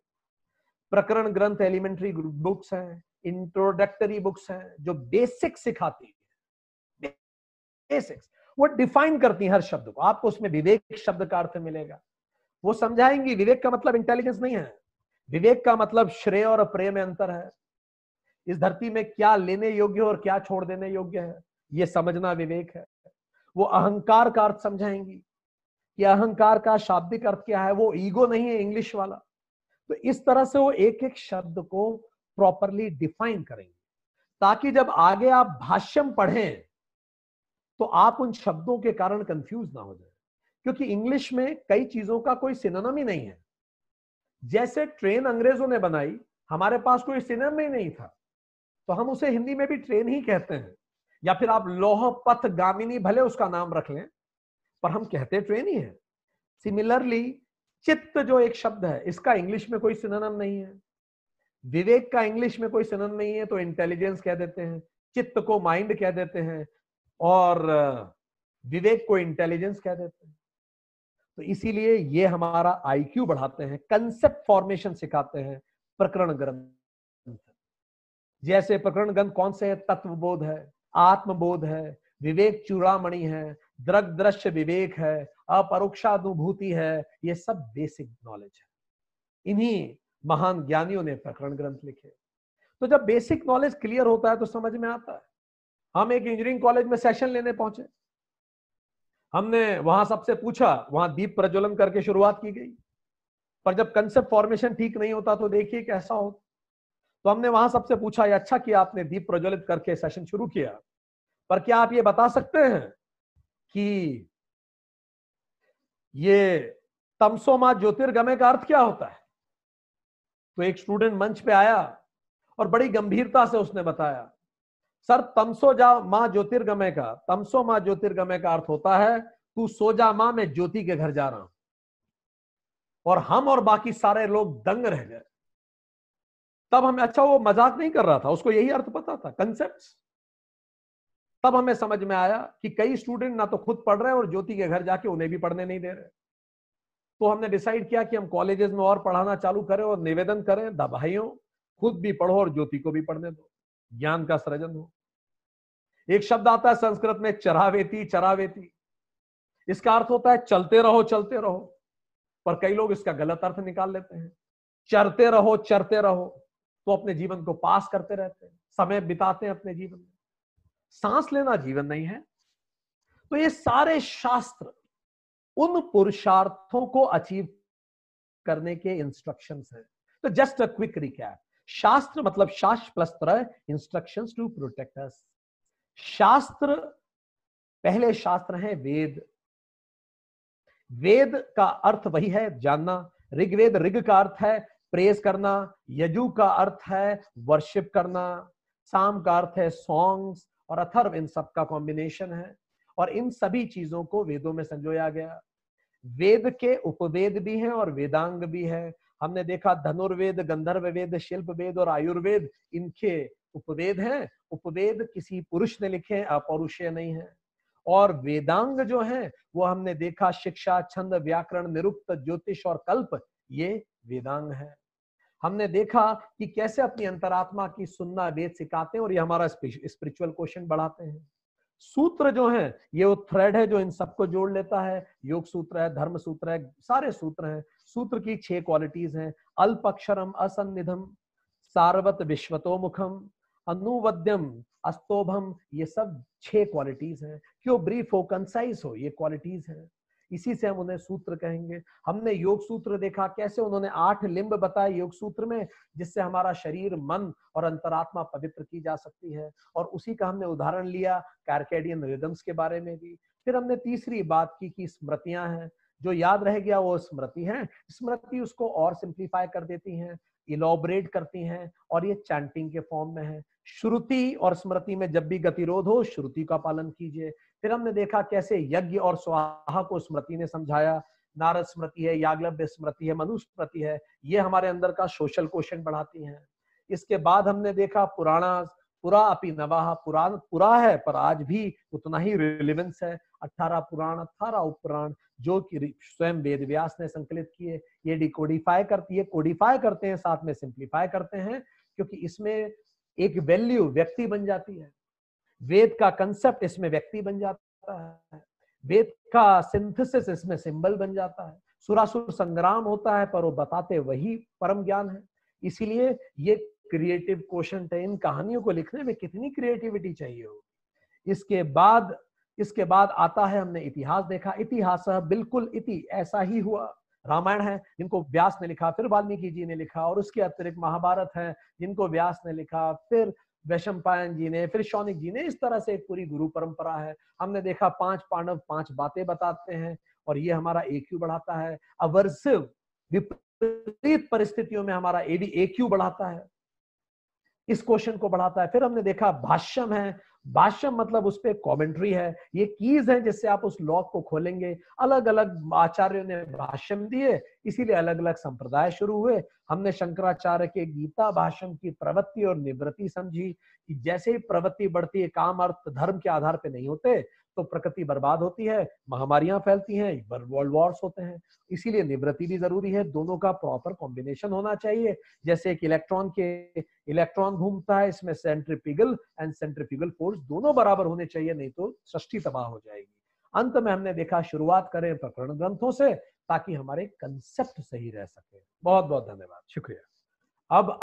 प्रकरण ग्रंथ एलिमेंट्री बुक्स हैं इंट्रोडक्टरी बुक्स हैं, जो बेसिक सिखाती है। बेसिक्स वो डिफाइन करती है हर शब्द को। आपको उसमें विवेक शब्द का अर्थ मिलेगा। वो समझाएँगी। विवेक का मतलब इंटेलिजेंस नहीं है। विवेक का मतलब श्रेय और अप्रेय में अंतर है। इस धरती में क्या लेने योग्य और क्या छोड़ देने योग्य है, ये समझना विवेक है। वो अहंकार का अर्थ समझाएँगी। कि अहंकार का शाब्दिक अर्थ क्या है? वो ईगो नहीं है, इंग्लिश वाला। तो इस तरह से वो एक एक शब्द को प्रॉपरली डिफाइन करेंगे। ताकि जब आगे आप भाष्यम पढ़ें तो आप उन शब्दों के कारण कंफ्यूज ना हो जाए। क्योंकि इंग्लिश में कई चीज़ों का कोई सिनोनम ही नहीं है। जैसे ट्रेन अंग्रेज़ों ने बनाई, हमारे पास कोई सिनम ही नहीं था। तो हम उसे हिंदी में भी ट्रेन ही कहते हैं। या फिर आप लोह पथ गामिनी भले उसका नाम रख लें, पर हम कहते ट्रेन ही है। सिमिलरली चित्त जो एक शब्द है, इसका इंग्लिश में कोई सिनोनम नहीं है। विवेक का इंग्लिश में कोई सिनोनम नहीं है तो इंटेलिजेंस कह देते हैं, चित्त को माइंड कह देते हैं और विवेक को इंटेलिजेंस कह देते हैं। तो इसीलिए ये हमारा आईक्यू बढ़ाते हैं कंसेप्ट फॉर्मेशन सिखाते हैं, प्रकरण ग्रंथ। जैसे प्रकरण ग्रंथ कौन से है? तत्वबोध है, आत्मबोध है, विवेक चूड़ामणि है, दृग दृश्य विवेक है, अपरोक्षानुभूति है, ये सब बेसिक नॉलेज है। इन्हीं महान ज्ञानियों ने प्रकरण ग्रंथ लिखे। तो जब बेसिक नॉलेज क्लियर होता है तो समझ में आता है। हम एक इंजीनियरिंग कॉलेज में सेशन लेने पहुँचे। हमने वहाँ सबसे पूछा, वहाँ दीप प्रज्वलन करके शुरुआत की गई। पर जब कंसेप्ट फॉर्मेशन ठीक नहीं होता तो देखिए कैसा हो। तो हमने वहाँ सबसे पूछा, ये अच्छा किया आपने दीप प्रज्वलित करके सेशन शुरू किया। पर क्या आप ये बता सकते हैं कि ये तमसोमा ज्योतिर्गमय का अर्थ क्या होता है? तो एक स्टूडेंट मंच पे आया और बड़ी गंभीरता से उसने बताया सर तमसो जा माँ ज्योतिर्गमय का। तमसो माँ ज्योतिर्गमय का अर्थ होता है, तू सो जा माँ, मैं ज्योति के घर जा रहा हूँ। और हम और बाकी सारे लोग दंग रह गए। तब हमें अच्छा वो मज़ाक नहीं कर रहा था? उसको यही अर्थ पता था? कंसेप्ट तब हमें समझ में आया कि कई स्टूडेंट ना तो खुद पढ़ रहे हैं और ज्योति के घर जाके उन्हें भी पढ़ने नहीं दे रहे। तो हमने डिसाइड किया कि हम कॉलेजेस में और पढ़ाना चालू करें और निवेदन करें भाइयों, खुद भी पढ़ो और ज्योति को भी पढ़ने दो। ज्ञान का सृजन हो। एक शब्द आता है संस्कृत में, चरावेती चरावेती। इसका अर्थ होता है चलते रहो चलते रहो। पर कई लोग इसका गलत अर्थ निकाल लेते हैं। चरते रहो चरते रहो। तो अपने जीवन को पास करते रहते हैं। समय बिताते हैं अपने जीवन में। सांस लेना जीवन नहीं है। तो ये सारे शास्त्र उन पुरुषार्थों को अचीव करने के इंस्ट्रक्शंस हैं। तो जस्ट अ क्विक रिकैप शास्त्र मतलब शास्त्र प्लस तरह इंस्ट्रक्शन टू प्रोटेक्ट अस शास्त्र, पहले शास्त्र है वेद। वेद का अर्थ वही है जानना। ऋग्वेद, ऋग का अर्थ है प्रेस करना। यजु का अर्थ है वर्शिप करना। साम का अर्थ है सॉन्ग्स और अथर्व इन सब का कॉम्बिनेशन है। और इन सभी चीज़ों को वेदों में संजोया गया। वेद के उपवेद भी हैं और वेदांग भी है। हमने देखा धनुर्वेद गंधर्व वेद शिल्प वेद और आयुर्वेद, इनके उपवेद हैं। उपवेद किसी पुरुष ने लिखे अपौरुषीय नहीं है। और वेदांग जो है, वो हमने देखा शिक्षा, छंद, व्याकरण, निरुक्त, ज्योतिष और कल्प, ये वेदांग है। हमने देखा कि कैसे अपनी अंतरात्मा की सुनना वेद सिखाते हैं और ये हमारा स्पिरिचुअल क्वेश्चन बढ़ाते हैं। सूत्र जो है, ये वो थ्रेड है जो इन सबको जोड़ लेता है। योग सूत्र है, धर्म सूत्र है, सारे सूत्र हैं। सूत्र की छह क्वालिटीज हैं। अल्प अक्षरम असन्निधम, सार्वत विश्वतोमुखम, अनुवद्यम, अस्तोभम, ये सब छह क्वालिटीज हैं। क्यों? ब्रीफ हो कंसाइज हो, ये क्वालिटीज हैं। इसी से हम उन्हें सूत्र कहेंगे। हमने योग सूत्र देखा, कैसे उन्होंने आठ लिंब बताए योग सूत्र में, जिससे हमारा शरीर, मन और अंतरात्मा पवित्र की जा सकती है। और उसी का हमने उदाहरण लिया कैरकेडियन रिदम्स के बारे में भी। फिर हमने तीसरी बात की कि स्मृतियाँ हैं। जो याद रह गया वो स्मृति है। स्मृति उसको और सिंप्लीफाई कर देती हैं इलोबरेट करती हैं और ये चैंटिंग के फॉर्म में है। श्रुति और स्मृति में जब भी गतिरोध हो, श्रुति का पालन कीजिए। फिर हमने देखा कैसे यज्ञ और स्वाहा को स्मृति ने समझाया। नारद स्मृति है, याग्लव्य स्मृति है, मनु स्मृति है, ये हमारे अंदर का सोशल क्वेश्चन बढ़ाती हैं। इसके बाद हमने देखा पुराणा पुरा अपी नवाह पुराण पुरा है, पर आज भी उतना ही रिलेवेंस है। अठारह पुराण, अठारह उपपुराण, जो कि स्वयं वेद व्यास ने संकलित किए, ये डिकोडिफाई करती है कोडिफाई करते हैं, साथ में सिंप्लीफाई करते हैं, क्योंकि इसमें एक वैल्यू व्यक्ति बन जाती है। वेद का कंसेप्ट इसमें व्यक्ति बन जाता है। वेद का सिंथेसिस इसमें सिंबल बन जाता है। सुरासुर संग्राम होता है, पर वो बताते वही परम ज्ञान है। इसीलिए ये क्रिएटिव क्वेश्चन है, इन कहानियों को लिखने में कितनी क्रिएटिविटी चाहिए होगी। इसके बाद इसके बाद आता है हमने इतिहास देखा। इतिहास बिल्कुल इति, ऐसा ही हुआ। रामायण है, जिनको व्यास ने लिखा, फिर वाल्मीकि जी ने लिखा, और उसके अतिरिक्त महाभारत है, जिनको व्यास ने लिखा, फिर वैशम जी ने, फिर शौनिक जी ने, इस तरह से एक पूरी गुरु परंपरा है। हमने देखा पाँच पांडव, पाँच बातें बताते हैं, और ये हमारा एक बढ़ाता है। अवर्सिव, विपरीत परिस्थितियों में हमारा एडी एक बढ़ाता है। इस क्वेश्चन को बढ़ाता है। फिर हमने देखा भाष्यम है। भाष्यम मतलब उस पर कॉमेंट्री है। ये कीज है जिससे आप उस लॉक को खोलेंगे। अलग अलग आचार्यों ने भाष्यम दिए, इसीलिए अलग अलग संप्रदाय शुरू हुए। हमने शंकराचार्य के गीता भाषण की प्रवृत्ति और निवृत्ति समझी कि जैसे ही प्रवृत्ति बढ़ती है, काम अर्थ धर्म के आधार पर नहीं होते तो प्रकृति बर्बाद होती है महामारियाँ फैलती हैं वर्ल्ड वॉर्स होते हैं। इसीलिए निवृत्ति भी ज़रूरी है दोनों का प्रॉपर कॉम्बिनेशन होना चाहिए। जैसे एक इलेक्ट्रॉन के इलेक्ट्रॉन घूमता है इसमें सेंट्रीपिगल एंड सेंट्रीपिगल फोर्स दोनों बराबर होने चाहिए नहीं तो सृष्टि तबाह हो जाएगी। अंत में हमने देखा शुरुआत करें प्रकरण ग्रंथों से ताकि हमारे कंसेप्ट सही रह सके। बहुत बहुत धन्यवाद। शुक्रिया। अब